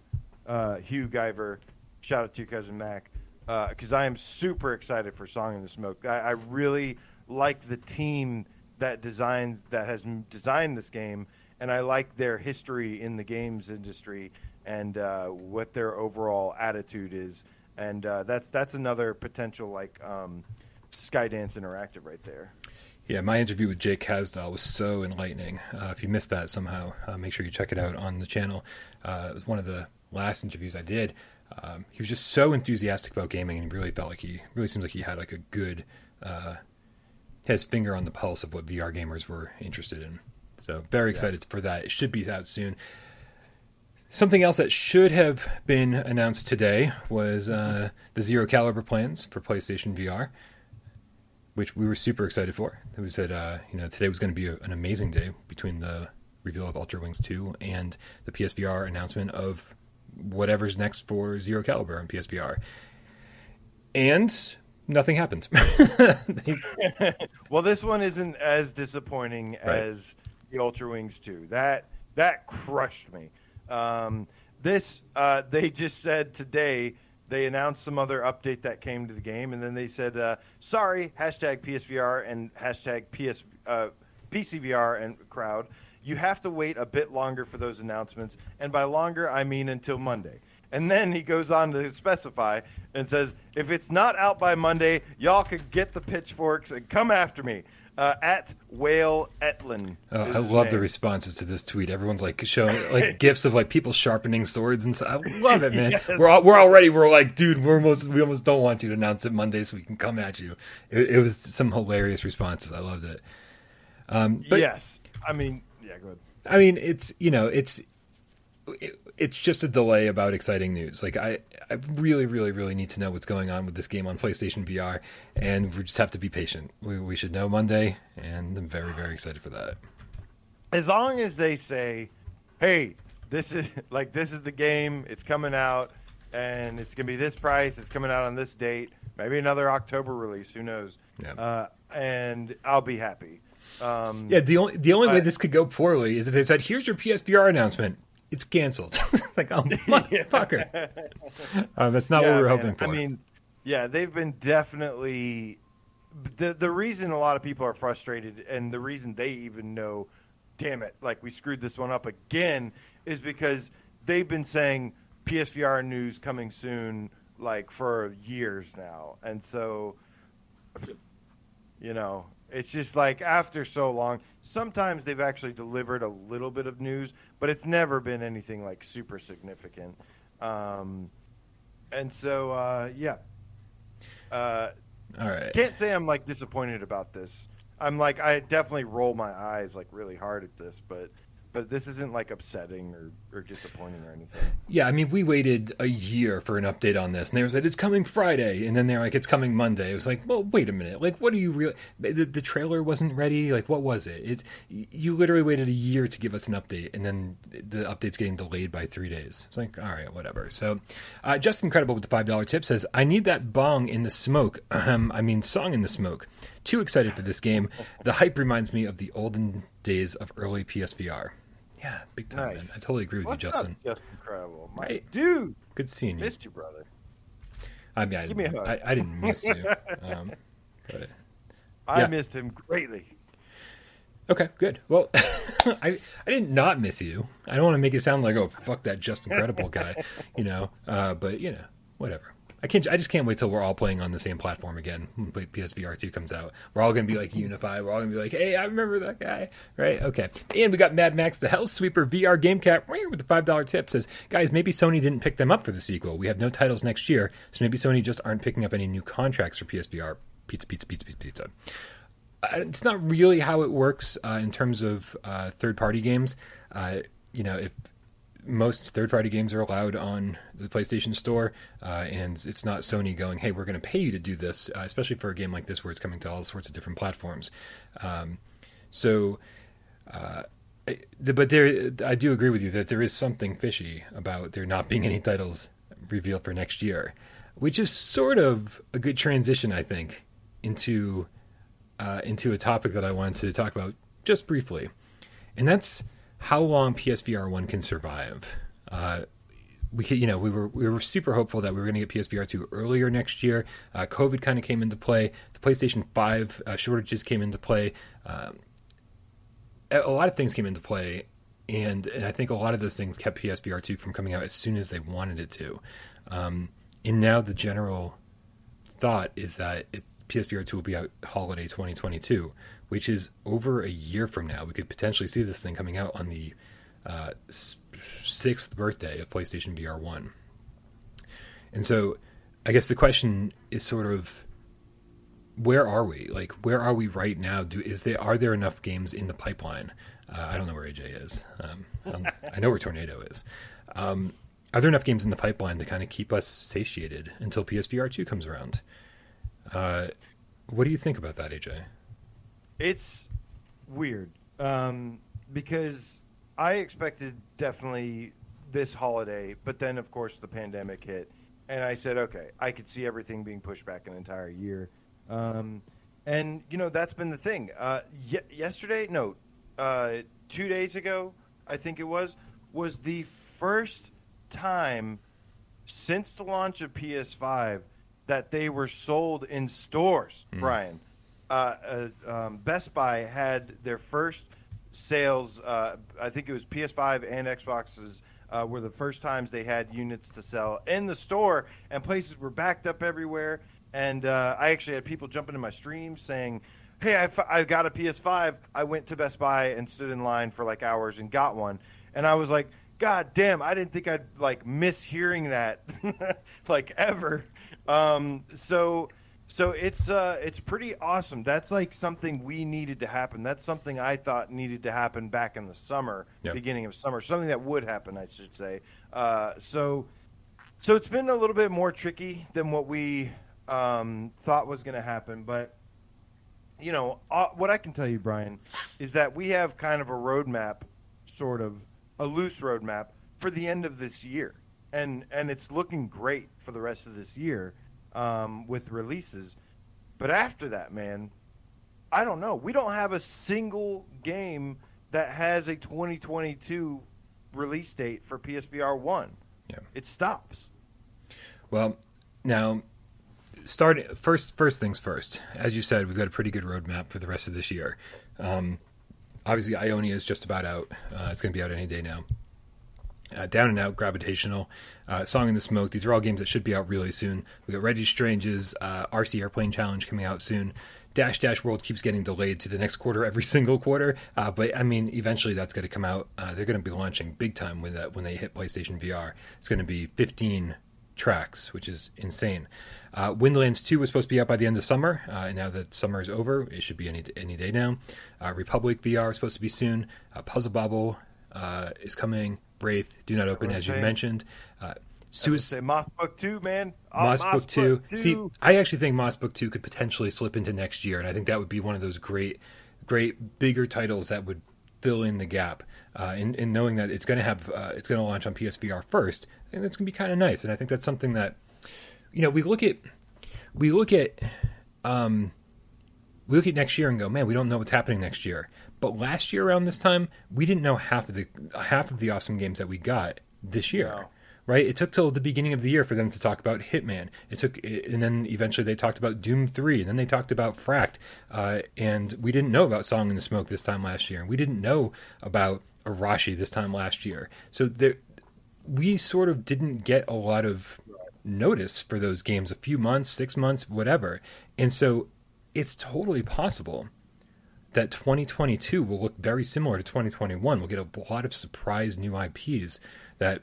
[SPEAKER 2] uh, Hugh Guyver. Shout out to your cousin Mac because uh, I am super excited for Song in the Smoke. I, I, really like the team that designs that has designed this game, and I like their history in the games industry and uh, what their overall attitude is. And uh, that's that's another potential like um, Skydance Interactive right there.
[SPEAKER 1] Yeah, my interview with Jake Kazdal was so enlightening. Uh, if you missed that somehow, uh, make sure you check it out on the channel. Uh, it was one of the last interviews I did. Um, he was just so enthusiastic about gaming, and really felt like he really seems like he had like a good uh, his finger on the pulse of what VR gamers were interested in. So very excited yeah. for that. It should be out soon. Something else that should have been announced today was uh, the zero caliber plans for PlayStation VR, which we were super excited for. We said, uh, you know today was going to be a, an amazing day between the reveal of Ultra Wings 2 and the PSVR announcement of whatever's next for Zero Caliber on PSVR. And nothing happened.
[SPEAKER 2] well, this one isn't as disappointing right. as the Ultra Wings 2. That that crushed me. Um, this uh, they just said today they announced some other update that came to the game, and then they said, uh, "Sorry, hashtag PSVR and hashtag PS uh, PCVR and crowd you have to wait a bit longer for those announcements. And by longer, I mean until Monday. And then he goes on to specify and says, if it's not out by Monday, y'all could get the pitchforks and come after me. Uh, at Whale Etlin.
[SPEAKER 1] Oh, I love name. the responses to this tweet. Everyone's like showing like gifs of like people sharpening swords and stuff. I love it, man. yes. We're all, we're already we're like, dude, we're almost we almost don't want you to announce it Monday so we can come at you. It, it was some hilarious responses. I loved it.
[SPEAKER 2] Um, but, yes, I mean yeah, go ahead.
[SPEAKER 1] I mean, it's you know, it's it, it's just a delay about exciting news. Like I, I really, really, really need to know what's going on with this game on PlayStation VR, and we just have to be patient. We, we should know Monday, and I'm very, very excited for that.
[SPEAKER 2] As long as they say, "Hey, this is like this is the game. It's coming out, and it's gonna be this price. It's coming out on this date. Maybe another October release. Who knows? Yeah. Uh, and I'll be happy.
[SPEAKER 1] Um, yeah, the only the only way this could go poorly is if they said, "Here's your PSVR announcement." It's canceled. like, oh motherfucker. uh, that's not yeah, what we were man. hoping for.
[SPEAKER 2] I mean, yeah, they've been definitely the the reason a lot of people are frustrated, and the reason they even know, damn it, like we screwed this one up again, is because they've been saying PSVR news coming soon, like for years now, and so, you know, it's just like after so long, sometimes they've actually delivered a little bit of news, but it's never been anything like super significant. Um, and so, uh, yeah. Uh,
[SPEAKER 1] All right.
[SPEAKER 2] Can't say I'm like disappointed about this. I'm like I definitely roll my eyes like really hard at this, but but this isn't like upsetting or, or disappointing or anything.
[SPEAKER 1] Yeah, I mean, we waited a year for an update on this, and they were said it's coming Friday, and then they're like, it's coming Monday. It was like, well, wait a minute, like, what are you really? The, the trailer wasn't ready. Like, what was it? It's you literally waited a year to give us an update, and then the update's getting delayed by three days. It's like, all right, whatever. So, uh, just incredible with the five dollar tip says, I need that bong in the smoke. Um, I mean, song in the smoke. Too excited for this game. The hype reminds me of the olden days of early PSVR. Yeah, big time, nice. man. I totally agree with
[SPEAKER 2] What's
[SPEAKER 1] you, Justin.
[SPEAKER 2] Up, Just incredible, my right. dude.
[SPEAKER 1] Good seeing you.
[SPEAKER 2] Missed you, brother.
[SPEAKER 1] I mean, I, Give me a hug. I, I didn't miss you. Um, but,
[SPEAKER 2] I yeah. missed him greatly.
[SPEAKER 1] Okay, good. Well, I I did not miss you. I don't want to make it sound like oh fuck that just incredible guy, you know. Uh, but you know, whatever. I can't. I just can't wait till we're all playing on the same platform again. When PSVR two comes out, we're all gonna be like unified. We're all gonna be like, "Hey, I remember that guy." Right? Okay. And we got Mad Max, the Hell Sweeper VR game cap with the five dollar tip says, "Guys, maybe Sony didn't pick them up for the sequel. We have no titles next year, so maybe Sony just aren't picking up any new contracts for PSVR." Pizza, pizza, pizza, pizza, pizza. It's not really how it works uh, in terms of uh, third party games. Uh, you know, if most third-party games are allowed on the PlayStation Store, uh, and it's not Sony going, "Hey, we're going to pay you to do this," uh, especially for a game like this where it's coming to all sorts of different platforms. Um, so, uh, but there, I do agree with you that there is something fishy about there not being any titles revealed for next year, which is sort of a good transition, I think, into uh, into a topic that I wanted to talk about just briefly, and that's how long PSVR one can survive. Uh, we you know, we were we were super hopeful that we were going to get PSVR two earlier next year. Uh, COVID kind of came into play. The PlayStation Five uh, shortages came into play. Um, a lot of things came into play, and, and I think a lot of those things kept PSVR two from coming out as soon as they wanted it to. Um, and now the general thought is that PSVR 2 will be out holiday 2022, which is over a year from now. We could potentially see this thing coming out on the uh, sixth birthday of PlayStation VR 1. And so I guess the question is sort of where are we? Like, where are we right now? Do is there are there enough games in the pipeline? Uh, I don't know where AJ is. Um, I know where Tornado is. Um, are there enough games in the pipeline to kind of keep us satiated until PSVR two comes around? Uh, what do you think about that, AJ?
[SPEAKER 2] It's weird um, because I expected definitely this holiday, but then of course the pandemic hit, and I said, okay, I could see everything being pushed back an entire year. Um, and you know that's been the thing. Uh, y- yesterday, no, uh, two days ago, I think it was, was the first time since the launch of PS5 that they were sold in stores, mm. Bryan. Uh, uh, um, Best Buy had their first sales. Uh, I think it was PS5 and Xboxes uh, were the first times they had units to sell in the store, and places were backed up everywhere. And uh, I actually had people jumping in my stream saying, "Hey, I, f- I got a PS5. I went to Best Buy and stood in line for like hours and got one." And I was like, God damn, I didn't think I'd like miss hearing that like ever. Um, so so it's uh it's pretty awesome. That's like something we needed to happen. That's something I thought needed to happen back in the summer, yep. beginning of summer. Something that would happen, I should say. Uh, so so it's been a little bit more tricky than what we um, thought was going to happen, but you know uh, what I can tell you, Bryan, is that we have kind of a roadmap, sort of a loose roadmap for the end of this year, and and it's looking great for the rest of this year um, with releases. But after that, man, I don't know. We don't have a single game that has a 2022 release date for PSVR one. Yeah, it stops.
[SPEAKER 1] Well, now start first. First things first. As you said, we've got a pretty good roadmap for the rest of this year. Um, obviously Ionia is just about out. Uh, it's going to be out any day now. Uh, Down and Out, Gravitational, uh, Song in the Smoke. These are all games that should be out really soon. We got Reggie Strange's uh, RC Airplane Challenge coming out soon. Dash Dash World keeps getting delayed to the next quarter every single quarter, uh, but I mean, eventually that's going to come out. Uh, they're going to be launching big time when that when they hit PlayStation VR. It's going to be 15 tracks, which is insane. Uh, Windlands 2 was supposed to be out by the end of summer, uh, and now that summer is over, it should be any any day now. Uh, Republic VR is supposed to be soon. Uh, Puzzle Bobble is coming. Wraith, Do Not Open, as you mentioned.
[SPEAKER 2] Uh, Suicide Moss Book Two, man.
[SPEAKER 1] Oh, Moss, Moss Book 2. 2. See, I actually think Moss Book Two could potentially slip into next year, and I think that would be one of those great, great bigger titles that would fill in the gap. Uh, in, in knowing that it's going to have, uh, it's going to launch on PSVR first, and it's going to be kind of nice. And I think that's something that you know, we look at we look at um, we look at next year and go, man, we don't know what's happening next year. But last year around this time, we didn't know half of the half of the awesome games that we got this year. No. Right? It took till the beginning of the year for them to talk about Hitman. It took, and then eventually they talked about Doom Three, and then they talked about Fracked. Uh, and we didn't know about Song in the Smoke this time last year, and we didn't know about Arashi this time last year. So there, we sort of didn't get a lot of notice for those games a few months, six months, whatever. And so it's totally possible that 2022 will look very similar to 2021. We'll get a lot of surprise new IPs that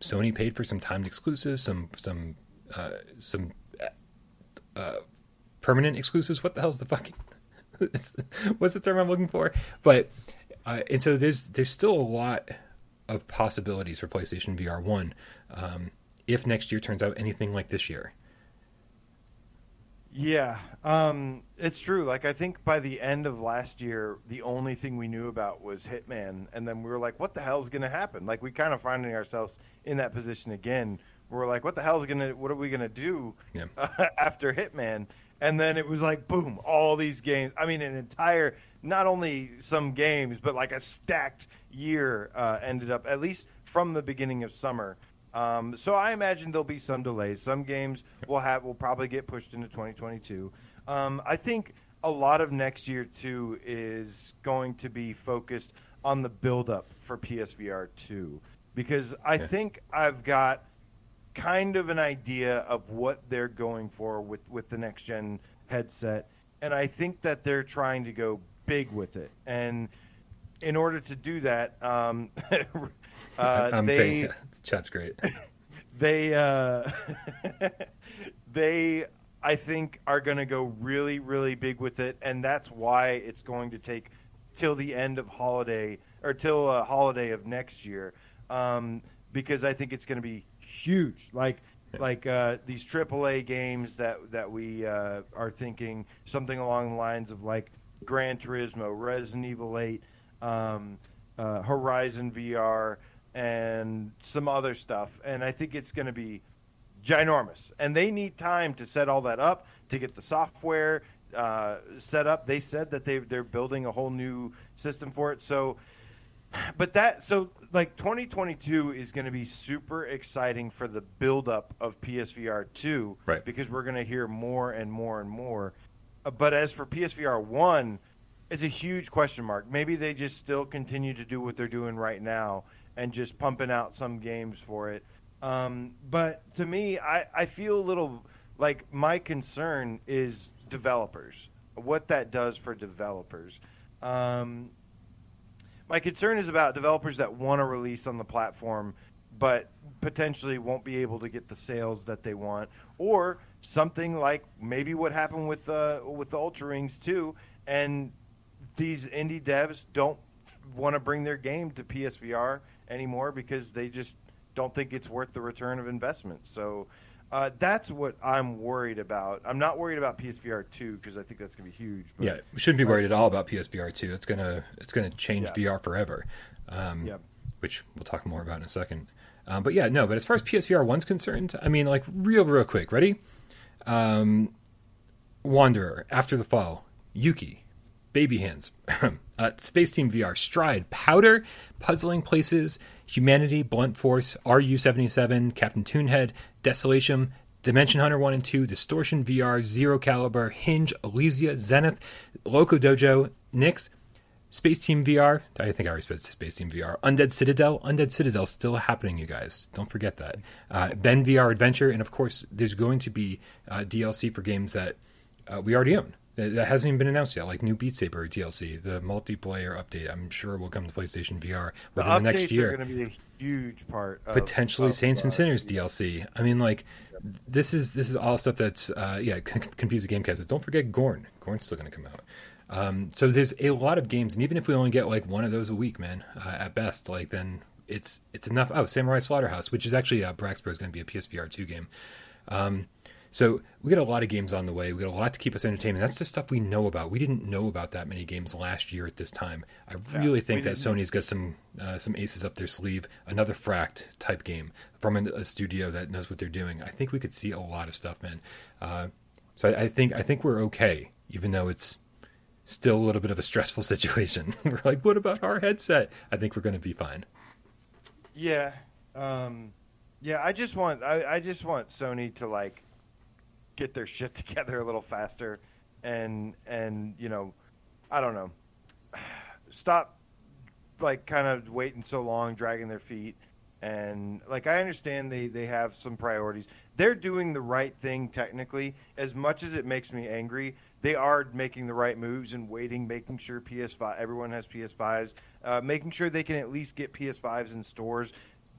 [SPEAKER 1] Sony paid for some timed exclusives, some some uh, some uh, permanent exclusives. What the hell's the fucking what's the term I'm looking for? But uh, and so there's there's still a lot of possibilities for PlayStation VR One um, if next year turns out anything like this year.
[SPEAKER 2] Yeah, um, it's true. Like I think by the end of last year, the only thing we knew about was Hitman, and then we were like, "What the hell is going to happen?" Like we kind of finding ourselves in that position again. We're like, "What the hell is going to? What are we going to do
[SPEAKER 1] Yeah.
[SPEAKER 2] after Hitman?" And then it was like, boom, all these games. I mean, an entire, not only some games, but like a stacked year uh, ended up, at least from the beginning of summer. Um, so I imagine there'll be some delays. Some games will have will probably get pushed into 2022. Um, I think a lot of next year too is going to be focused on the build up for PSVR 2 because I
[SPEAKER 1] Yeah.
[SPEAKER 2] think I've got kind of an idea of what they're going for with with the next gen headset, and I think that they're trying to go big with it. And in order to do that, um, uh, they
[SPEAKER 1] thinking- chat's great.
[SPEAKER 2] they uh, they I think are going to go really really big with it, and that's why it's going to take till the end of holiday or till uh, holiday of next year, um, because I think it's going to be huge. Like like uh, these AAA games that that we uh, are thinking something along the lines of like Gran Turismo, Resident Evil Eight, um, uh, Horizon VR, and some other stuff. And I think it's going to be ginormous. And they need time to set all that up, to get the software uh, set up. They said that they they're building a whole new system for it. So, but that so like 2022 is going to be super exciting for the buildup of PSVR 2,
[SPEAKER 1] Right.
[SPEAKER 2] Because we're going to hear more and more and more. Uh, But as for PSVR 1, it's a huge question mark. Maybe they just still continue to do what they're doing right now and just pumping out some games for it. Um, but to me, I, I feel a little like my concern is developers, what that does for developers. Um, my concern is about developers that want to release on the platform, but potentially won't be able to get the sales that they want, or something like maybe what happened with uh, with the Ultrawings 2, and these indie devs don't want to bring their game to PSVR anymore because they just don't think it's worth the return of investment. So. Uh, that's what I'm worried about. I'm not worried about PSVR 2 because I think that's going to be huge. But
[SPEAKER 1] yeah, we shouldn't be worried at all about PSVR two. It's gonna it's gonna change
[SPEAKER 2] Yeah.
[SPEAKER 1] VR forever, um,
[SPEAKER 2] Yeah.
[SPEAKER 1] which we'll talk more about in a second. Um, but yeah, no. But as far as PSVR one's concerned, I mean, like real, real quick. Ready? Um, Wanderer, After the Fall, Yuki, Baby Hands, uh, Space Team VR, Stride, Powder, Puzzling Places, Humanity, Blunt Force, RU77, Captain Toonhead, Desolation, Dimension Hunter 1 and 2, Distortion VR, Zero Caliber, Hinge, Elysia, Zenith, Loco Dojo, Nyx, Space Team VR. I think I already said Space Team VR. Undead Citadel. Undead Citadel still happening, you guys. Don't forget that. Uh, ben VR Adventure, and of course, there's going to be uh, DLC for games that uh, we already own. That hasn't even been announced yet, like new Beat Saber DLC, the multiplayer update. I'm sure will come to PlayStation VR within the next
[SPEAKER 2] updates
[SPEAKER 1] year
[SPEAKER 2] are going to be a huge part. Of,
[SPEAKER 1] potentially
[SPEAKER 2] of,
[SPEAKER 1] Saints and Sinners DLC. I mean, like this is this is all stuff that's uh, yeah con- confuse the Gamecast. Don't forget Gorn. Gorn's still going to come out. Um, so there's a lot of games, and even if we only get like one of those a week, man, uh, at best, like then it's it's enough. Oh, Samurai Slaughterhouse, which is actually uh, Braxpro is going to be a PSVR two game. Um, so we got a lot of games on the way. We got a lot to keep us entertained. And that's the stuff we know about. We didn't know about that many games last year at this time. I really think that. Sony's got some uh, some aces up their sleeve. Another Fracked type game from a, a studio that knows what they're doing. I think we could see a lot of stuff, man. Uh, so I, I think I think we're okay, even though it's still a little bit of a stressful situation. we're like, what about our headset? I think we're going to be fine.
[SPEAKER 2] Yeah, um, yeah. I just want I, I just want Sony to like get their shit together a little faster, and and you know, I don't know, stop like kind of waiting so long, dragging their feet. And like I understand they they have some priorities. They're doing the right thing technically. As much as it makes me angry, they are making the right moves and waiting, making sure PS5 everyone has PS5s, uh, making sure they can at least get PS5s in stores.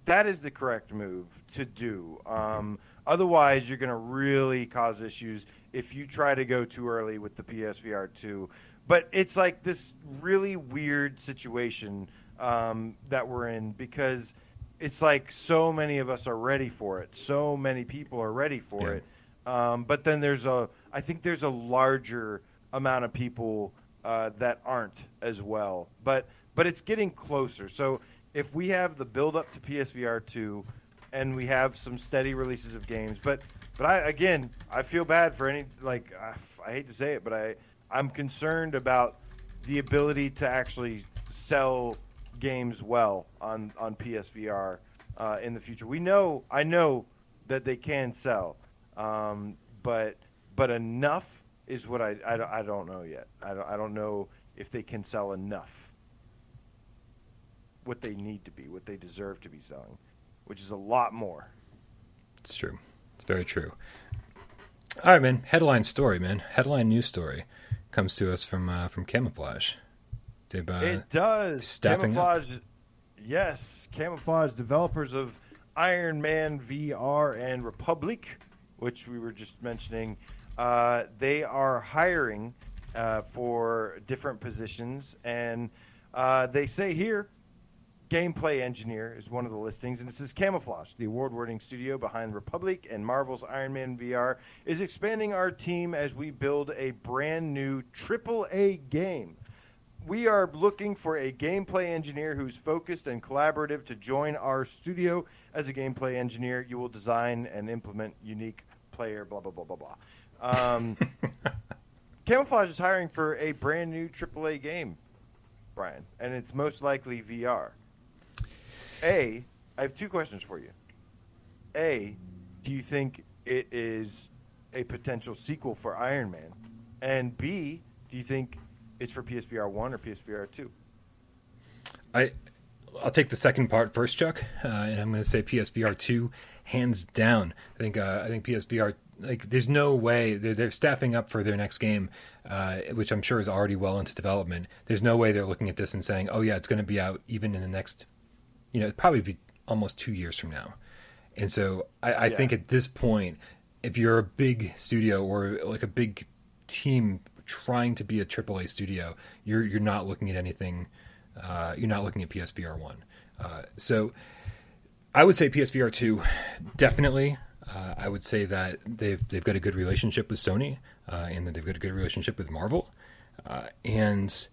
[SPEAKER 2] That is the correct move to do. Um, otherwise, you're going to really cause issues if you try to go too early with the PSVR 2. But it's like this really weird situation um, that we're in because it's like so many of us are ready for it. So many people are ready for
[SPEAKER 1] Yeah.
[SPEAKER 2] it. Um, but then there's a, I think there's a larger amount of people uh, that aren't as well. But but it's getting closer. So if we have the build up to PSVR two, and we have some steady releases of games, but but I again I feel bad for any like I, I hate to say it, but I I'm concerned about the ability to actually sell games well on on PSVR uh, in the future. We know I know that they can sell, um, but but enough is what I, I, I don't know yet. I don't, I don't know if they can sell enough. What they need to be, what they deserve to be selling, which is a lot more.
[SPEAKER 1] It's true. It's very true. All right, man. Headline story, man. Headline news story comes to us from uh, from Camouflaj. Uh,
[SPEAKER 2] it does.
[SPEAKER 1] staffing up.
[SPEAKER 2] Camouflaj. Yes, Camouflaj, developers of Iron Man VR and Republic, which we were just mentioning, uh, they are hiring uh, for different positions, and uh, they say here Gameplay Engineer is one of the listings, and it says Camouflaj, the award winning studio behind Republic and Marvel's Iron Man VR, is expanding our team as we build a brand new AAA game. We are looking for a gameplay engineer who's focused and collaborative to join our studio. As a gameplay engineer, you will design and implement unique player, blah, blah, blah, blah, blah. Um, Camouflaj is hiring for a brand new AAA game, Bryan, and it's most likely VR. A, I have two questions for you. A, do you think it is a potential sequel for Iron Man? And B, do you think it's for PSVR 1 or PSVR 2?
[SPEAKER 1] I I'll take the second part first, Chuck, uh, and I'm going to say PSVR two, hands down. I think uh, I think PSVR like there's no way they're, they're staffing up for their next game, uh, which I'm sure is already well into development. There's no way they're looking at this and saying, oh yeah, it's going to be out even in the next, you know, it'd probably be almost two years from now. And so I, I
[SPEAKER 2] Yeah.
[SPEAKER 1] think at this point, if you're a big studio or like a big team trying to be a AAA studio, you're you're not looking at anything. Uh, you're not looking at PSVR one. Uh, so I would say PSVR two, definitely. Uh, I would say that they've they've got a good relationship with Sony, uh, and that they've got a good relationship with Marvel, uh, and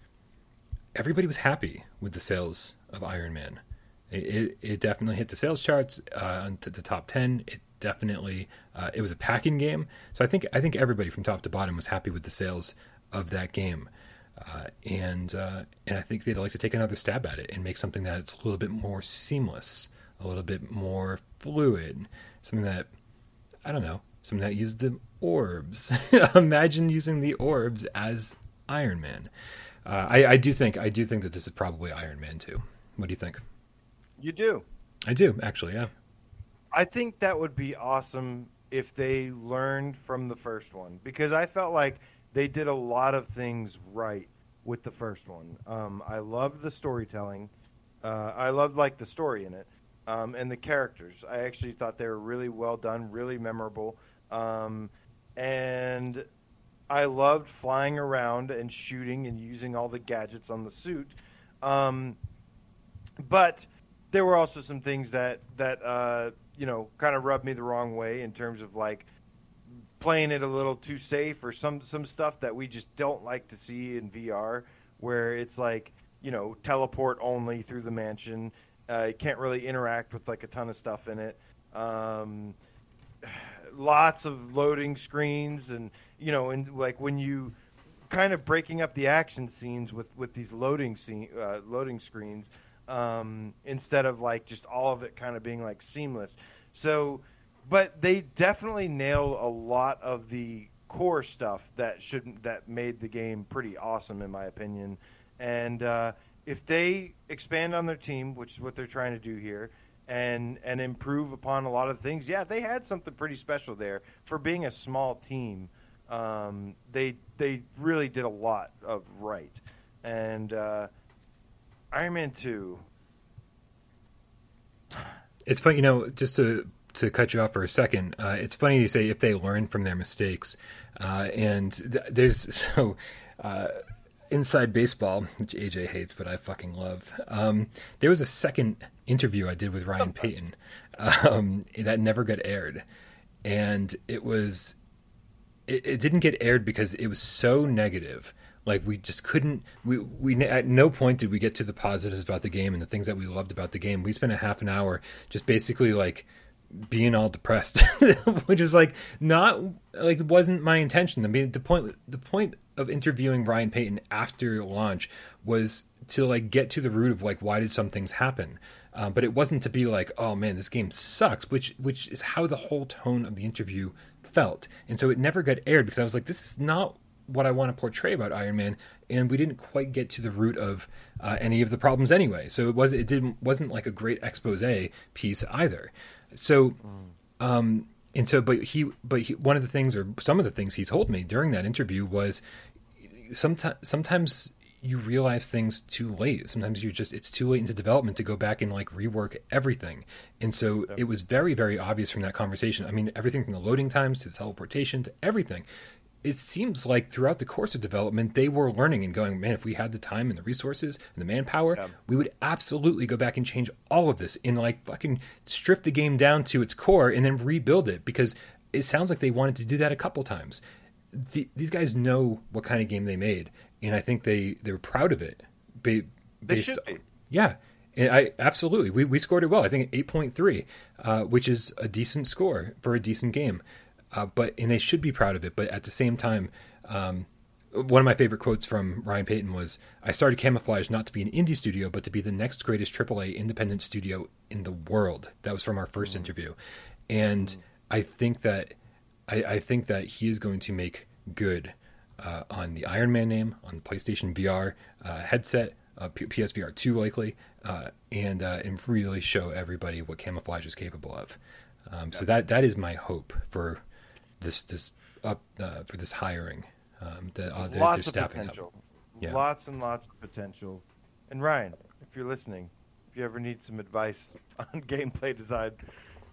[SPEAKER 1] everybody was happy with the sales of Iron Man. It, it, it definitely hit the sales charts uh, to the top ten. It definitely uh, it was a packing game, so I think I think everybody from top to bottom was happy with the sales of that game, uh, and uh, and I think they'd like to take another stab at it and make something that's a little bit more seamless, a little bit more fluid, something that I don't know, something that used the orbs. Imagine using the orbs as Iron Man. Uh, I, I do think I do think that this is probably Iron Man too. What do you think?
[SPEAKER 2] You do.
[SPEAKER 1] I do actually. Yeah.
[SPEAKER 2] I think that would be awesome if they learned from the first one because I felt like they did a lot of things right with the first one. Um, I loved the storytelling. Uh, I loved like the story in it um, and the characters. I actually thought they were really well done, really memorable, um, and I loved flying around and shooting and using all the gadgets on the suit. Um, but there were also some things that that uh, you know kind of rubbed me the wrong way in terms of like playing it a little too safe or some some stuff that we just don't like to see in VR where it's like you know teleport only through the mansion. Uh, you can't really interact with like a ton of stuff in it. Um, lots of loading screens and you know and like when you kind of breaking up the action scenes with with these loading scene uh, loading screens um, instead of like just all of it kind of being like seamless. So, but they definitely nailed a lot of the core stuff that should that made the game pretty awesome in my opinion. And uh, if they expand on their team, which is what they're trying to do here, and and improve upon a lot of things, yeah, they had something pretty special there for being a small team. Um, they they really did a lot of right, and uh, Iron Man two.
[SPEAKER 1] It's funny, you know, just to to cut you off for a second. Uh, it's funny you say if they learn from their mistakes, uh, and th- there's so. Uh, Inside Baseball, which AJ hates, but I fucking love. Um, there was a second interview I did with Ryan Payton um, that never got aired, and it was it, it didn't get aired because it was so negative. Like we just couldn't. We we at no point did we get to the positives about the game and the things that we loved about the game. We spent a half an hour just basically like being all depressed, which is like not like wasn't my intention. I mean, the point the point of interviewing Ryan Payton after launch was to like get to the root of like why did some things happen. Um, but it wasn't to be like, oh man, this game sucks, which which is how the whole tone of the interview felt. And so it never got aired because I was like, this is not what I want to portray about Iron Man, and we didn't quite get to the root of uh, any of the problems anyway. So it was it didn't wasn't like a great expose piece either. So, um, and so, but he, but he, one of the things, or some of the things he told me during that interview was, sometimes, sometimes you realize things too late. Sometimes you just it's too late into development to go back and like rework everything. And so it was very very obvious from that conversation. I mean, everything from the loading times to the teleportation to everything it seems like throughout the course of development they were learning and going man if we had the time and the resources and the manpower yeah. we would absolutely go back and change all of this and like fucking strip the game down to its core and then rebuild it because it sounds like they wanted to do that a couple times the, these guys know what kind of game they made and i think they they were proud of it
[SPEAKER 2] ba- they should be.
[SPEAKER 1] yeah and I absolutely we, we scored it well. I think eight point three, uh, which is a decent score for a decent game. Uh, but and they should be proud of it. But at the same time, um, one of my favorite quotes from Ryan Payton was, "I started Camouflaj not to be an indie studio, but to be the next greatest AAA independent studio in the world." That was from our 1st mm-hmm. interview, and mm-hmm. I think that I, I, think that he is going to make good uh, on the Iron Man name, on PlayStation VR uh, headset, uh, P- PSVR two likely, uh, and uh, and really show everybody what Camouflaj is capable of. Um, yeah. So that that is my hope for this this up uh, for this hiring. Um, that uh,
[SPEAKER 2] lots of potential, yeah. lots and lots of potential. And Ryan, if you're listening, if you ever need some advice on gameplay design,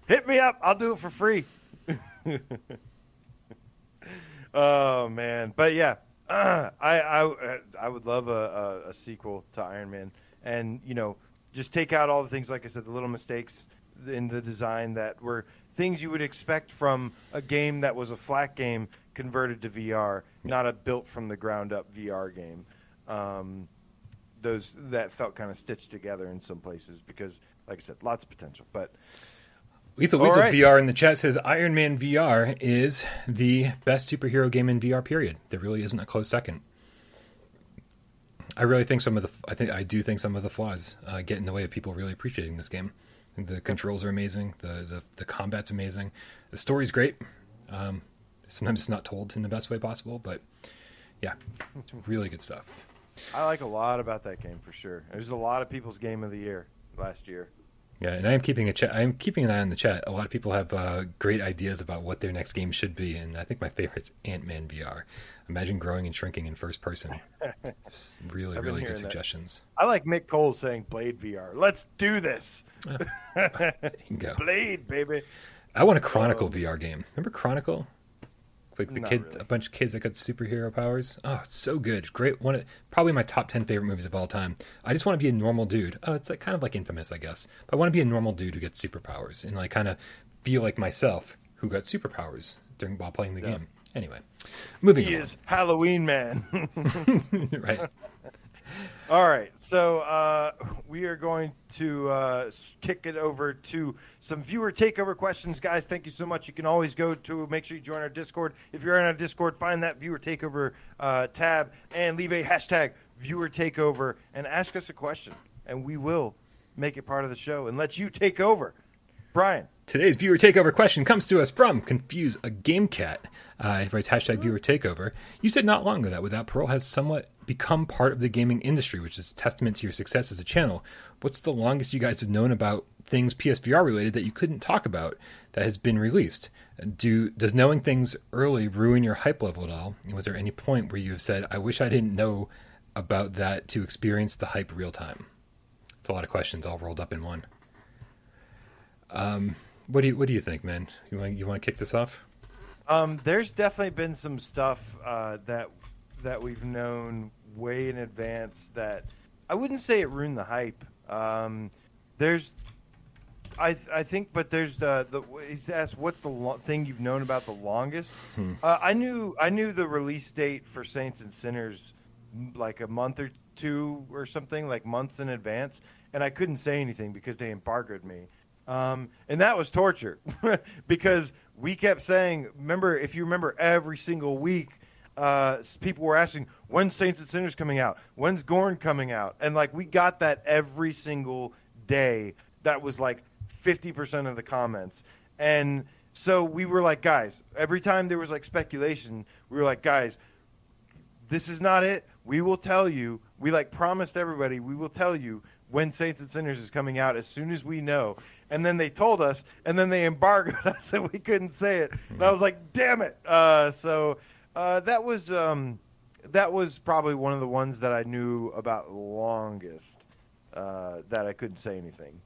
[SPEAKER 2] hit me up. I'll do it for free. oh man, but yeah, uh, I I I would love a, a, a sequel to Iron Man, and you know, just take out all the things like I said, the little mistakes in the design that were things you would expect from a game that was a flat game converted to VR, not a built from the ground up VR game. Um, those that felt kind of stitched together in some places because, like I said, lots of potential. But
[SPEAKER 1] Lethal Weasel right. VR in the chat says Iron Man VR is the best superhero game in VR. Period. There really isn't a close second. I really think some of the I think I do think some of the flaws uh, get in the way of people really appreciating this game. The controls are amazing. The, the, the combat's amazing. The story's great. Um, sometimes it's not told in the best way possible, but yeah, it's really good stuff.
[SPEAKER 2] I like a lot about that game for sure. It was a lot of people's game of the year last year.
[SPEAKER 1] Yeah, and I am keeping a chat. I am keeping an eye on the chat. A lot of people have uh, great ideas about what their next game should be, and I think my favorite's Ant Man VR. Imagine growing and shrinking in first person. really, really good suggestions.
[SPEAKER 2] That. I like Mick Cole saying Blade VR. Let's do this.
[SPEAKER 1] Oh, go.
[SPEAKER 2] Blade, baby.
[SPEAKER 1] I want a Chronicle um, VR game. Remember Chronicle? Like the kid, really. a bunch of kids that got superhero powers. Oh, it's so good. Great. One, of, probably my top ten favorite movies of all time. I just want to be a normal dude. Oh, it's like kind of like Infamous, I guess. But I want to be a normal dude who gets superpowers and like kind of feel like myself who got superpowers during while playing the yeah. game. Anyway, moving.
[SPEAKER 2] He
[SPEAKER 1] on.
[SPEAKER 2] is Halloween man.
[SPEAKER 1] right.
[SPEAKER 2] All right, so uh, we are going to uh, kick it over to some viewer takeover questions, guys. Thank you so much. You can always go to make sure you join our Discord. If you're in our Discord, find that viewer takeover uh, tab and leave a hashtag viewer takeover and ask us a question, and we will make it part of the show and let you take over. Bryan.
[SPEAKER 1] Today's viewer takeover question comes to us from Confuse a Game Cat. Uh, writes hashtag viewer takeover. You said not long ago that Without Parole has somewhat become part of the gaming industry, which is testament to your success as a channel. What's the longest you guys have known about things PSVR related that you couldn't talk about that has been released? Do does knowing things early ruin your hype level at all? And was there any point where you have said, "I wish I didn't know about that to experience the hype real time"? It's a lot of questions all rolled up in one. Um, what do you what do you think, man? You want you want to kick this off?
[SPEAKER 2] Um, there's definitely been some stuff uh, that that we've known way in advance that I wouldn't say it ruined the hype. Um, there's, I I think, but there's the the he's asked what's the lo- thing you've known about the longest.
[SPEAKER 1] Hmm.
[SPEAKER 2] Uh, I knew I knew the release date for Saints and Sinners like a month or two or something, like months in advance, and I couldn't say anything because they embargoed me. Um, and that was torture because we kept saying, remember, if you remember, every single week, uh, people were asking, when's Saints and Sinners coming out? When's Gorn coming out? And like, we got that every single day. That was like 50% of the comments. And so we were like, guys, every time there was like speculation, we were like, guys, this is not it. We will tell you. We like promised everybody. We will tell you when Saints and Sinners is coming out as soon as we know. And then they told us, and then they embargoed us, and we couldn't say it. And I was like, damn it. Uh, so uh, that was um, that was probably one of the ones that I knew about longest. Uh, that I couldn't say anything.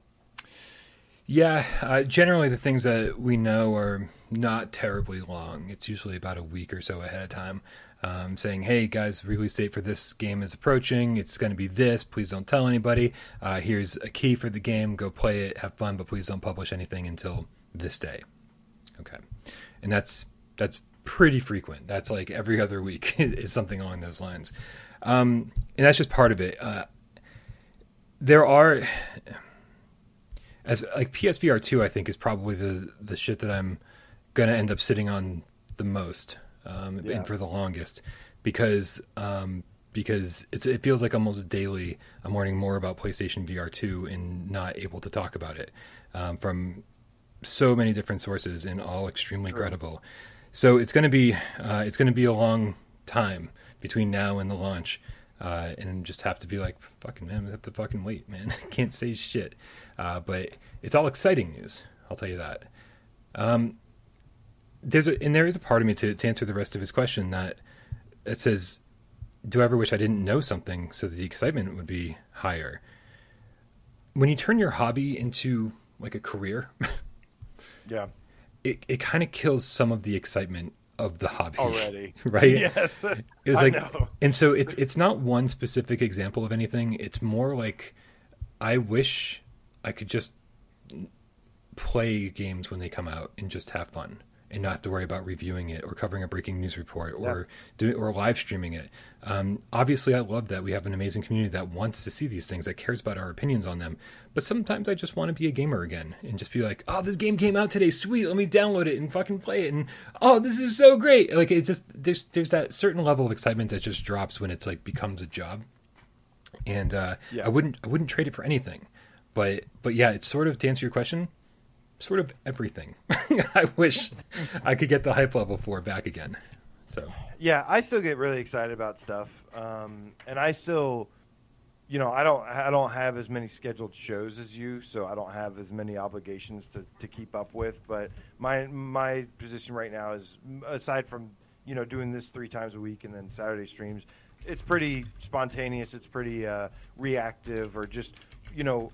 [SPEAKER 1] Yeah, uh, generally the things that we know are not terribly long. It's usually about a week or so ahead of time, um, saying, "Hey guys, release date for this game is approaching. It's going to be this. Please don't tell anybody. Uh, here's a key for the game. Go play it, have fun, but please don't publish anything until this day." Okay, and that's that's pretty frequent. That's like every other week is something along those lines, um, and that's just part of it. Uh, there are as like PSVR two, I think is probably the the shit that I'm gonna end up sitting on the most um,
[SPEAKER 2] Yeah.
[SPEAKER 1] and for the longest because um, because it's it feels like almost daily I'm learning more about PlayStation VR two and not able to talk about it um, from so many different sources and all extremely
[SPEAKER 2] True.
[SPEAKER 1] credible. So it's gonna be uh, it's gonna be a long time between now and the launch. Uh, and just have to be like, fucking man, we have to fucking wait, man. Can't say shit. Uh, but it's all exciting news. I'll tell you that. Um, there's a, and there is a part of me to, to answer the rest of his question that it says, "Do I ever wish I didn't know something so that the excitement would be higher?" When you turn your hobby into like a career,
[SPEAKER 2] Yeah.
[SPEAKER 1] it it kind of kills some of the excitement of the hobby
[SPEAKER 2] Already.
[SPEAKER 1] right?
[SPEAKER 2] Yes.
[SPEAKER 1] It was like,
[SPEAKER 2] know.
[SPEAKER 1] and so it's it's not one specific example of anything. It's more like I wish I could just play games when they come out and just have fun and not have to worry about reviewing it or covering a breaking news report or doing or live streaming it. Um, obviously, I love that we have an amazing community that wants to see these things, that cares about our opinions on them. But sometimes I just want to be a gamer again and just be like, "Oh, this game came out today, sweet. Let me download it and fucking play it." And oh, this is so great! Like it's just there's there's that certain level of excitement that just drops when it's like becomes a job. And uh,
[SPEAKER 2] Yeah.
[SPEAKER 1] I wouldn't I wouldn't trade it for anything. But but yeah, it's sort of to answer your question, sort of everything. I wish I could get the hype level for back again. So
[SPEAKER 2] Yeah, I still get really excited about stuff, um, and I still, you know, I don't, I don't have as many scheduled shows as you, so I don't have as many obligations to, to keep up with. But my my position right now is, aside from you know doing this three times a week and then Saturday streams, it's pretty spontaneous. It's pretty uh, reactive, or just you know,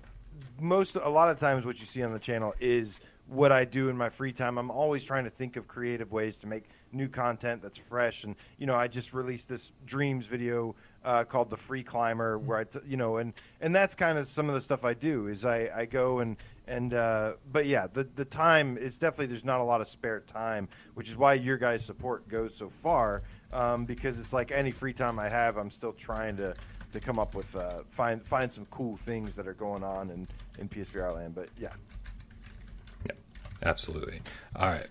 [SPEAKER 2] most a lot of times what you see on the channel is what I do in my free time. I'm always trying to think of creative ways to make new content that's fresh. And you know, I just released this dreams video uh, called "The Free Climber," where I, t- you know, and and that's kind of some of the stuff I do. Is I, I go and and uh, but yeah, the the time is definitely there's not a lot of spare time, which is why your guys' support goes so far. Um, because it's like any free time I have, I'm still trying to to come up with uh, find find some cool things that are going on in in PSVR land. But yeah,
[SPEAKER 1] yeah, absolutely. All right.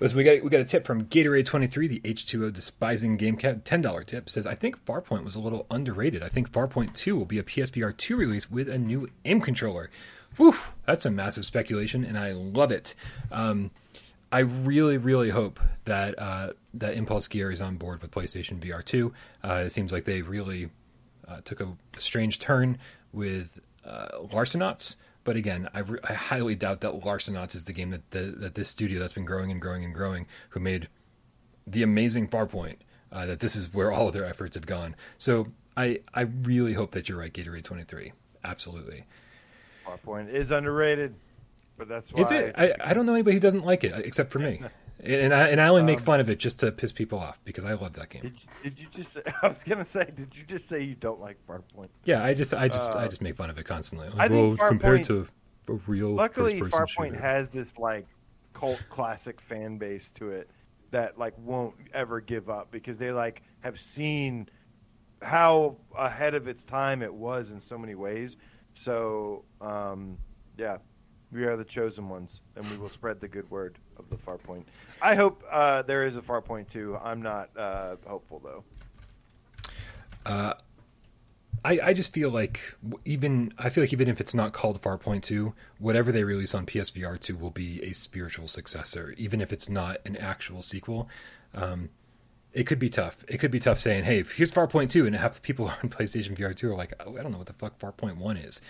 [SPEAKER 1] Listen, we got we got a tip from Gatorade twenty three, the H two O despising game cat ten dollar tip says I think Farpoint was a little underrated. I think Farpoint two will be a PSVR two release with a new aim controller. Whew, that's a massive speculation, and I love it. Um, I really, really hope that uh, that Impulse Gear is on board with PlayStation VR two. Uh, it seems like they really uh, took a strange turn with uh. But again, I, re- I highly doubt that Larcenauts is the game that, that that this studio that's been growing and growing and growing, who made the amazing Farpoint, uh, that this is where all of their efforts have gone. So I I really hope that you're right, Gatorade twenty three. Absolutely.
[SPEAKER 2] Farpoint is underrated, but that's why
[SPEAKER 1] Is it? I, I don't know anybody who doesn't like it except for me. and I and I only make fun of it just to piss people off because I love that game.
[SPEAKER 2] Did you, did you just? Say, I was gonna say, did you just say you don't like Farpoint?
[SPEAKER 1] Yeah, I just I just I just make fun of it constantly. Like,
[SPEAKER 2] I think
[SPEAKER 1] well, compared to a real
[SPEAKER 2] Luckily, Farpoint
[SPEAKER 1] shooter.
[SPEAKER 2] has this like cult classic fan base to it that like won't ever give up because they like have seen how ahead of its time it was in so many ways. So um, yeah, we are the chosen ones, and we will spread the good word of the Farpoint. I hope uh, there is a Farpoint too. I'm not uh, hopeful though.
[SPEAKER 1] I, I just feel like even I feel like even if it's not called Farpoint 2, whatever they release on PSVR 2 will be a spiritual successor, even if it's not an actual sequel. Um, it could be tough. It could be tough saying, "Hey, here's Farpoint 2," and half the people on PlayStation VR 2 are like, oh, "I don't know what the fuck Farpoint 1 is,"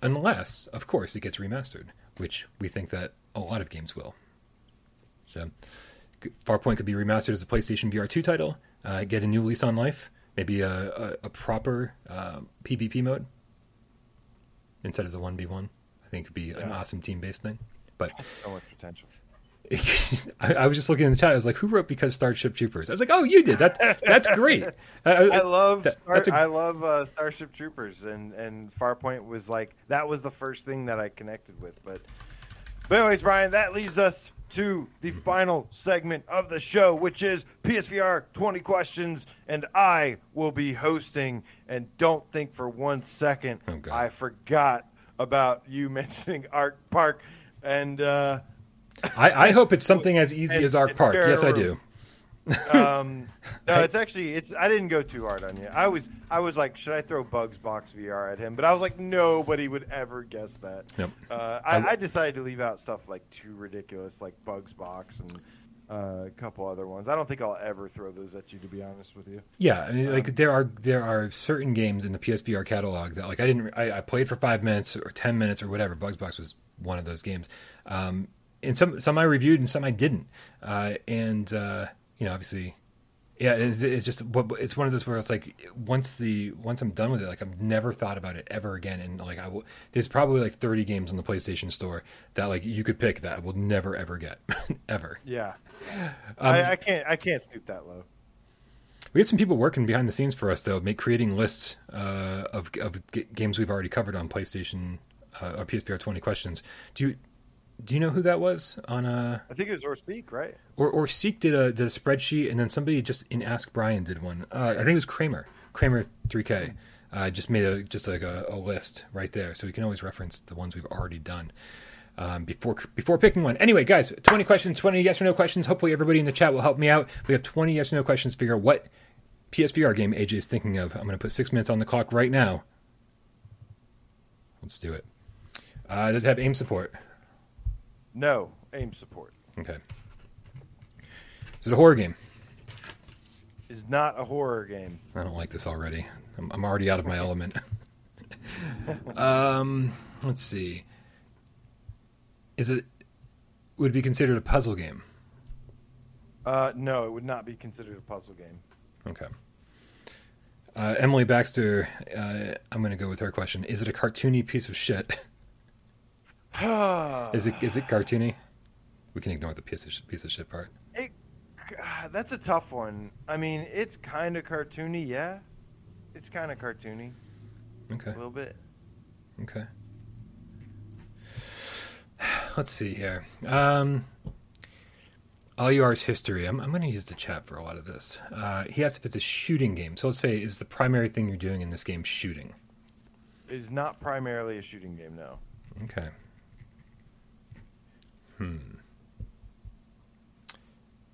[SPEAKER 1] unless, of course, it gets remastered, which we think that a lot of games will. So, Farpoint could be remastered as a PlayStation VR 2 title, uh, get a new lease on life, maybe a, a, a proper uh, PvP mode instead of the 1v1. I think it could be an awesome team based thing. But
[SPEAKER 2] So much potential.
[SPEAKER 1] I, I was just looking in the chat. I was like, "Who wrote because Starship Troopers?" I was like, "Oh, you did. That that's great." I,
[SPEAKER 2] I love
[SPEAKER 1] that-
[SPEAKER 2] Star,
[SPEAKER 1] a-
[SPEAKER 2] I love uh, Starship Troopers, and and Farpoint was like that was the first thing that I connected with. But, but anyways, Bryan, that leaves us to the final segment of the show, which is PSVR 20 questions, and I will be hosting. And don't think for one second
[SPEAKER 1] Oh,
[SPEAKER 2] I forgot about you mentioning Ark Park, and. Uh,
[SPEAKER 1] I, I hope it's something as easy
[SPEAKER 2] and-
[SPEAKER 1] as
[SPEAKER 2] Ark
[SPEAKER 1] Park. Yes, I do.
[SPEAKER 2] Um, no, it's actually it's. I didn't go too hard on you. I was I was like, should I throw Bugs Box VR at him? But I was like, nobody would ever guess that.
[SPEAKER 1] Nope.
[SPEAKER 2] Uh, I, I decided to leave out stuff like too ridiculous, like Bugs Box and uh, a couple other ones. I don't think I'll ever throw those at you, to be honest with you.
[SPEAKER 1] Yeah, I mean, like there are there are certain games in the PSVR catalog that like I didn't I, I played for five minutes or ten minutes or whatever. Bugs Box was one of those games, um, and some some I reviewed and some I didn't. Uh, and uh, you know, obviously, yeah, it's, it's just what it's one of those where it's like once the once I'm done with it, like I've never thought about it ever again. And like I will, there's probably like 30 games on the PlayStation Store that like you could pick that I will never ever get ever.
[SPEAKER 2] Yeah,
[SPEAKER 1] Um,
[SPEAKER 2] I, I can't I can't stoop that low.
[SPEAKER 1] We had some people working behind the scenes for us, though, make creating lists uh, of of g- games we've already covered on PlayStation uh, or PSVR twenty questions. Do you do you know who that was on a?
[SPEAKER 2] I think it was or speak right.
[SPEAKER 1] or or Seek did a did a spreadsheet and then somebody just in Ask Brian did one. Uh, I think it was Kramer Kramer three K. Uh, just made a just like a, a list right there, so you can always reference the ones we've already done um, before before picking one. Anyway, guys, twenty questions, twenty yes or no questions. Hopefully, everybody in the chat will help me out. We have twenty yes or no questions. to Figure out what PSVR game AJ is thinking of. I'm going to put six minutes on the clock right now. Let's do it. Uh, does it have aim support?
[SPEAKER 2] No aim support
[SPEAKER 1] Okay. Is it a horror game?
[SPEAKER 2] is not a horror game.
[SPEAKER 1] I don't like this already. I'm, I'm already out of my element. um, let's see. Is it would it be considered a puzzle game?
[SPEAKER 2] Uh, no, it would not be considered a puzzle game.
[SPEAKER 1] Okay. Uh, Emily Baxter, uh, I'm going to go with her question. Is it a cartoony piece of shit? is it is it cartoony? We can ignore the piece of piece of shit part.
[SPEAKER 2] It, that's a tough one. I mean, it's kind of cartoony, yeah. It's kind of cartoony,
[SPEAKER 1] Okay.
[SPEAKER 2] a little bit.
[SPEAKER 1] Okay. Let's see here. Um, LUR's history. I'm, I'm going to use the chat for a lot of this. Uh, he asked if it's a shooting game. So let's say, is the primary thing you're doing in this game shooting?
[SPEAKER 2] It is not primarily a shooting game, no.
[SPEAKER 1] Okay. Hmm.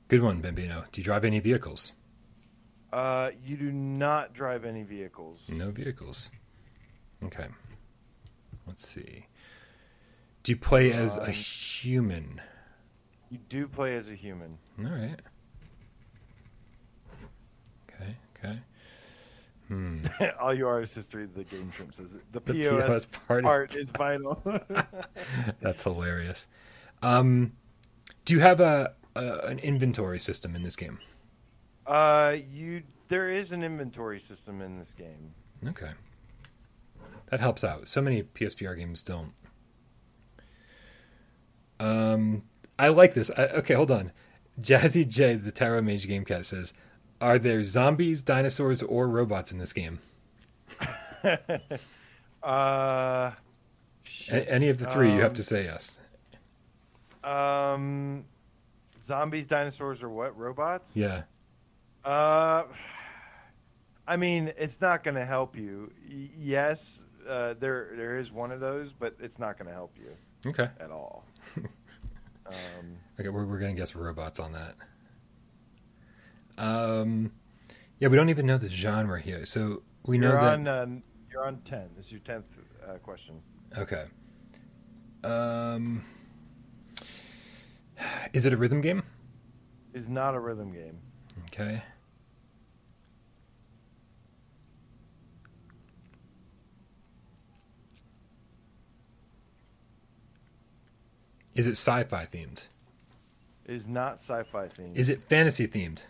[SPEAKER 1] Good one, Bambino. Do you drive any vehicles?
[SPEAKER 2] Uh, you do not drive any vehicles.
[SPEAKER 1] No vehicles. Okay. Let's see. Do you play as a
[SPEAKER 2] Um,
[SPEAKER 1] human?
[SPEAKER 2] You do play as a human.
[SPEAKER 1] All right. Okay. Okay. Hmm.
[SPEAKER 2] All you are is history. The game shrimp says it. The,
[SPEAKER 1] The
[SPEAKER 2] POS,
[SPEAKER 1] POS part
[SPEAKER 2] part,
[SPEAKER 1] is-
[SPEAKER 2] is, vital.
[SPEAKER 1] That's hilarious. Um, do you have a, a an inventory system in this game?
[SPEAKER 2] uh, you there is an inventory system in this game.
[SPEAKER 1] Okay. That helps out. So many PSVR games don't. Um, I like this. I, okay, hold on. Jazzy J, the Tarot Mage Game Cat says, "Are there zombies, dinosaurs, or robots in this game?
[SPEAKER 2] Uh, shit.
[SPEAKER 1] any of the three, you have
[SPEAKER 2] Um,
[SPEAKER 1] to say yes.
[SPEAKER 2] Um, zombies, dinosaurs, or what? Robots?
[SPEAKER 1] Yeah.
[SPEAKER 2] Uh, I mean, it's not going to help you. Y- yes, uh, there there is one of those, but it's not going to help you
[SPEAKER 1] Okay.
[SPEAKER 2] at all. um,
[SPEAKER 1] Okay, we're, we're gonna guess robots on that. Um, yeah, we don't even know the genre here, so we know
[SPEAKER 2] you're
[SPEAKER 1] that.
[SPEAKER 2] on uh, you're on ten. This is your tenth uh, question.
[SPEAKER 1] Okay. Um, is it a rhythm game?
[SPEAKER 2] Is not a rhythm game.
[SPEAKER 1] Okay. Is it sci-fi themed?
[SPEAKER 2] Is not sci-fi themed.
[SPEAKER 1] Is it fantasy themed?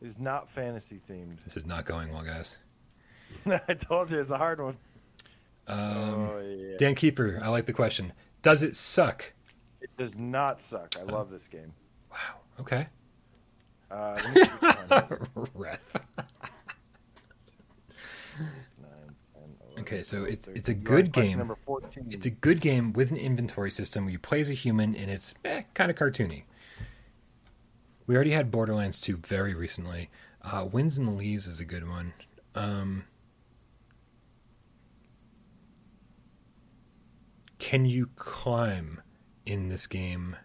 [SPEAKER 2] Is not fantasy themed.
[SPEAKER 1] This is not going well, guys.
[SPEAKER 2] I told you it's a hard one.
[SPEAKER 1] Um,
[SPEAKER 2] oh yeah.
[SPEAKER 1] Dan Kiefer, I like the question. Does it suck?
[SPEAKER 2] It does not suck. I love this game.
[SPEAKER 1] Wow. Okay.
[SPEAKER 2] Uh, let me see.
[SPEAKER 1] Wrath.
[SPEAKER 2] Nine, 10, 11,
[SPEAKER 1] Okay, so it's-
[SPEAKER 2] 13.
[SPEAKER 1] it's a good
[SPEAKER 2] question
[SPEAKER 1] game.
[SPEAKER 2] Number fourteen.
[SPEAKER 1] It's a good game with an inventory system where you play as a human and it's eh, kind of cartoony. We already had Borderlands 2 very recently. Uh, Winds in the Leaves is a good one. Um, can you climb in this game?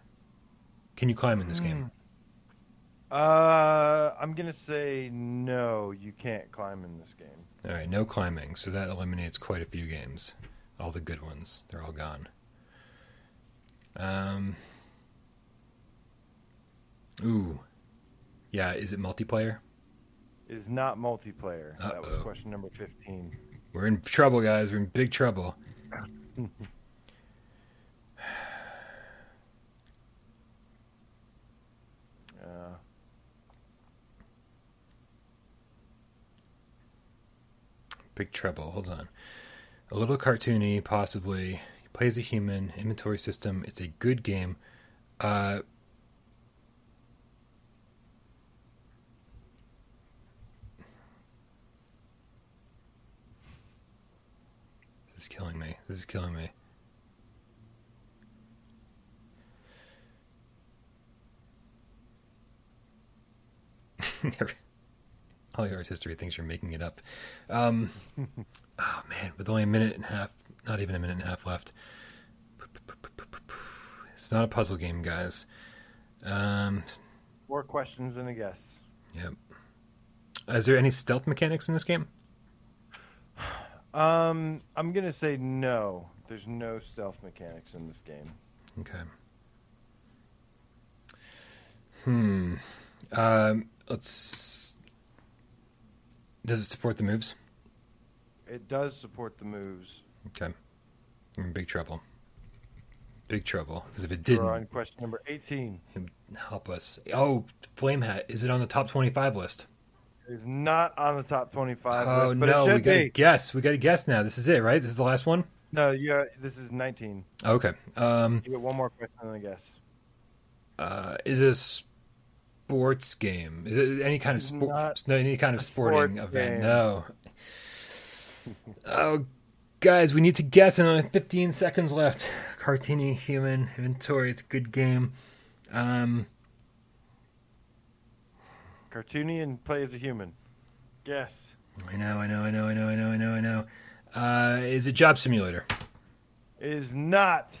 [SPEAKER 1] Can you climb in this game?
[SPEAKER 2] Uh, I'm gonna say no. You can't climb in this game.
[SPEAKER 1] All right, no climbing. So that eliminates quite a few games. All the good ones, they're all gone. Um. Ooh. Yeah, is it multiplayer?
[SPEAKER 2] It is not multiplayer. That was question number fifteen.
[SPEAKER 1] We're in trouble, guys. We're in big trouble.
[SPEAKER 2] Uh,
[SPEAKER 1] Big trouble. Hold on. A little cartoony, possibly. He plays a human. Inventory system. It's a good game. Uh. This is killing me. This is killing me. All yours history thinks you're making it up. Um, oh man, with only a minute and a half, not even a minute and a half left. It's not a puzzle game, guys. Um,
[SPEAKER 2] More questions than a guess.
[SPEAKER 1] yep. Is there any stealth mechanics in this game?
[SPEAKER 2] Um, I'm gonna say no. There's no stealth mechanics in this game.
[SPEAKER 1] Okay. Hmm. Um, let's. Does it support the moves?
[SPEAKER 2] It does support the moves.
[SPEAKER 1] Okay. We're in big trouble. Big trouble. Because if it didn't.
[SPEAKER 2] We're on question number 18.
[SPEAKER 1] help us. Oh, Flame Hat. Is it on the top 25 list?
[SPEAKER 2] It's not on the top 25
[SPEAKER 1] oh,
[SPEAKER 2] list, but
[SPEAKER 1] no.
[SPEAKER 2] it
[SPEAKER 1] We
[SPEAKER 2] should
[SPEAKER 1] got to
[SPEAKER 2] be.
[SPEAKER 1] guess. We got to guess now. This is it, right? This is the last one?
[SPEAKER 2] No, yeah, this is 19.
[SPEAKER 1] Okay. Um,
[SPEAKER 2] You get one more question than a guess.
[SPEAKER 1] uh, is a sports game? Is it any kind of sport? No, any kind of sporting
[SPEAKER 2] sport
[SPEAKER 1] event?
[SPEAKER 2] game.
[SPEAKER 1] No. oh, guys, we need to guess, and only 15 seconds left. Cartini human inventory. It's a good game. Um,
[SPEAKER 2] Cartoony and play as a human. Guess.
[SPEAKER 1] I know, I know, I know, I know, I know, I know, I know. Uh, is it Job Simulator?
[SPEAKER 2] It is not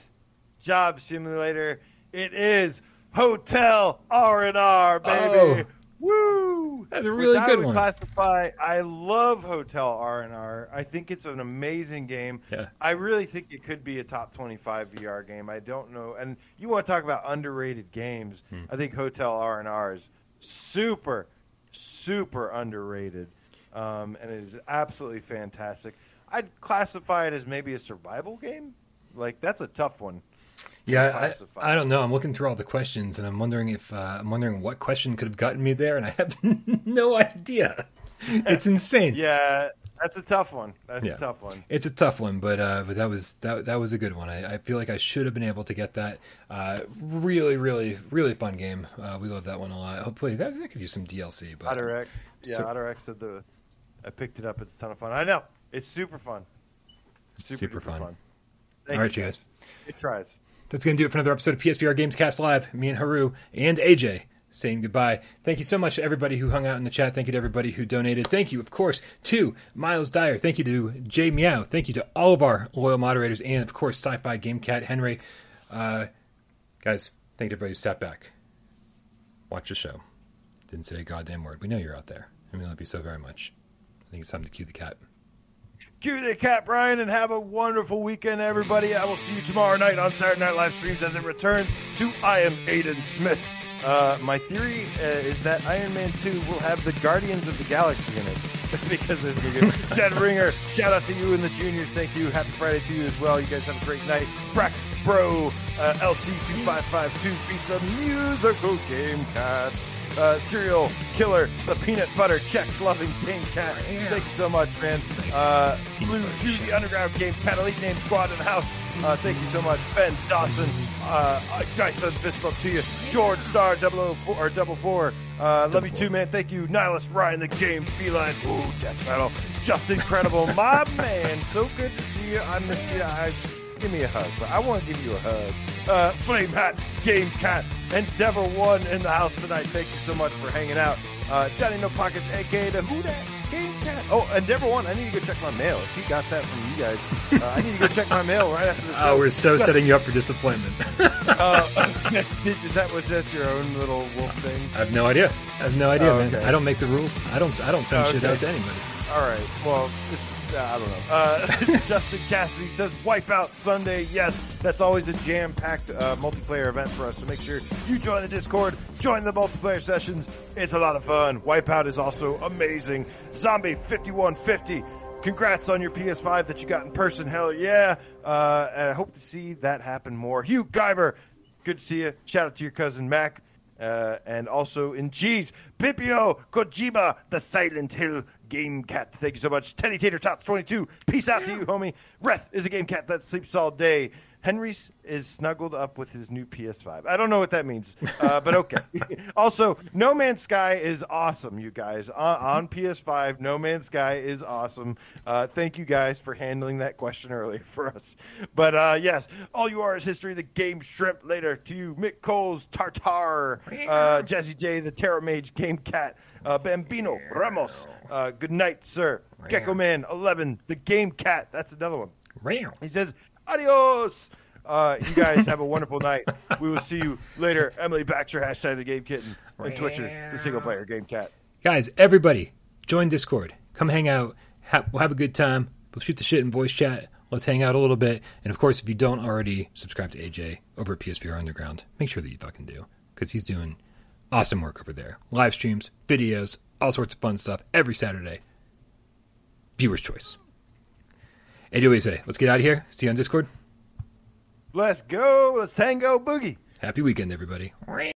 [SPEAKER 2] Job Simulator. It is Hotel R&R, baby. Woo!
[SPEAKER 1] That's a really
[SPEAKER 2] Which
[SPEAKER 1] good
[SPEAKER 2] I would
[SPEAKER 1] one.
[SPEAKER 2] classify. I love Hotel R&R. I think it's an amazing game.
[SPEAKER 1] Yeah.
[SPEAKER 2] I really think it could be a top 25 VR game. I don't know. And you want to talk about underrated games?
[SPEAKER 1] Hmm.
[SPEAKER 2] I think Hotel R&R is super, super underrated, um, and it is absolutely fantastic. I'd classify it as maybe a survival game. Like that's a tough one.
[SPEAKER 1] Yeah. I, I don't know. I'm looking through all the questions, and I'm wondering if uh, I'm wondering what question could have gotten me there, and I have no idea. It's insane.
[SPEAKER 2] Yeah, That's a tough one. That's
[SPEAKER 1] Yeah.
[SPEAKER 2] a tough one.
[SPEAKER 1] It's a tough one, but uh, but that was that that was a good one. I, I feel like I should have been able to get that. Uh, really, really, really fun game. Uh, we love that one a lot. Hopefully, that, that could use some DLC. But
[SPEAKER 2] Otter X. Yeah,
[SPEAKER 1] So-
[SPEAKER 2] Otter X said the. I picked it up. It's a ton of fun. I know. It's super fun. Super,
[SPEAKER 1] Super fun.
[SPEAKER 2] fun. Thank
[SPEAKER 1] All right, you guys.
[SPEAKER 2] It tries.
[SPEAKER 1] That's going to do it for another episode of PSVR Gamescast Live. Me and Haru and AJ saying goodbye. Thank you so much to everybody who hung out in the chat. Thank you to everybody who donated. Thank you, of course, to Miles Dyer. Thank you to Jay Meow. Thank you to all of our loyal moderators and, of course, Sci Fi Game Cat Henry. Uh, guys, thank you to everybody who sat back. Watch the show. Didn't say a goddamn word. We know you're out there, and we love you so very much. I think it's time to cue the cat.
[SPEAKER 2] Cue the cat, Bryan, and have a wonderful weekend, everybody. I will see you tomorrow night on Saturday Night Live streams as it returns to I Am Aiden Smith. Uh, my theory uh, is that Iron Man 2 will have the Guardians of the Galaxy in it because it's good. Dead Ringer, shout out to you and the juniors. Thank you. Happy Friday to you as well. You guys have a great night. Brax Bro, uh, LC2552 beats the musical Game Cats. Uh, serial killer, the peanut butter Chex loving Game Cat. Thank you so much, man. Uh, Blue Jew, the underground game cat elite name squad in the house. Uh, thank you so much, Ben Dawson. Uh, guys, send fist bump to you. George Star 004 or double four. Uh, love you too, man. Thank you, Nihilist Ryan, the game feline. Ooh, death metal. Just incredible, my man. So good to see you. I missed you. I give me a hug. But I want to give you a hug. Uh, Flame Hat, Game Cat, Endeavor One in the house tonight. Thank you so much for hanging out. Uh, Johnny No Pockets, aka the Who That Game Cat. Oh, Endeavor One. I need to go check my mail. If he got that from you guys, uh, I need to go check my mail right after show.
[SPEAKER 1] Oh, we're so setting you up for disappointment.
[SPEAKER 2] Uh, is that was that your own little wolf thing?
[SPEAKER 1] I have no idea. I have no idea,
[SPEAKER 2] Oh,
[SPEAKER 1] man.
[SPEAKER 2] okay.
[SPEAKER 1] I don't make the rules. I don't. I don't send
[SPEAKER 2] Oh,
[SPEAKER 1] shit out to anybody.
[SPEAKER 2] All right. Well, it's, I don't know. Uh, Justin Cassidy says Wipeout Sunday. Yes, that's always a jam-packed uh, multiplayer event for us. So make sure you join the Discord, join the multiplayer sessions. It's a lot of fun. Wipeout is also amazing. Zombie 5150. Congrats on your PS5 that you got in person. Hell yeah. Uh, and I hope to see that happen more. Hugh Guyver, good to see you. Shout out to your cousin Mac. Uh, and also in G's, Pipio Kojima, the Silent Hill Game Cat. Thank you so much. Teddy Tater Tots 22. Peace out to you, homie. Reth is a game cat that sleeps all day. Henry's is snuggled up with his new PS5. I don't know what that means, uh, but okay. also, No Man's Sky is awesome, you guys. On, on PS5, No Man's Sky is awesome. Uh, thank you guys for handling that question earlier for us. But uh, yes, all you are is history. The game shrimp later to you. Mick Coles, Tartar, uh, Jesse J, the Terror Mage, Game Cat, uh, Bambino, Ramos. Uh, good night, sir. Gecko Man 11, the Game Cat. That's another one. He says, adios. Uh, you guys have a wonderful night. We will see you later. Emily Baxter, hashtag the Game Kitten, and Twitcher, the single player Game Cat.
[SPEAKER 1] Guys, everybody, join Discord. Come hang out. Ha- we'll have a good time. We'll shoot the shit in voice chat. Let's hang out a little bit. And of course, if you don't already subscribe to AJ over at PSVR Underground, make sure that you fucking do because he's doing awesome work over there. Live streams, videos, all sorts of fun stuff every Saturday. Viewer's choice. Anyway, you say, let's get out of here. See you on Discord.
[SPEAKER 2] Let's go. Let's tango boogie.
[SPEAKER 1] Happy weekend, everybody.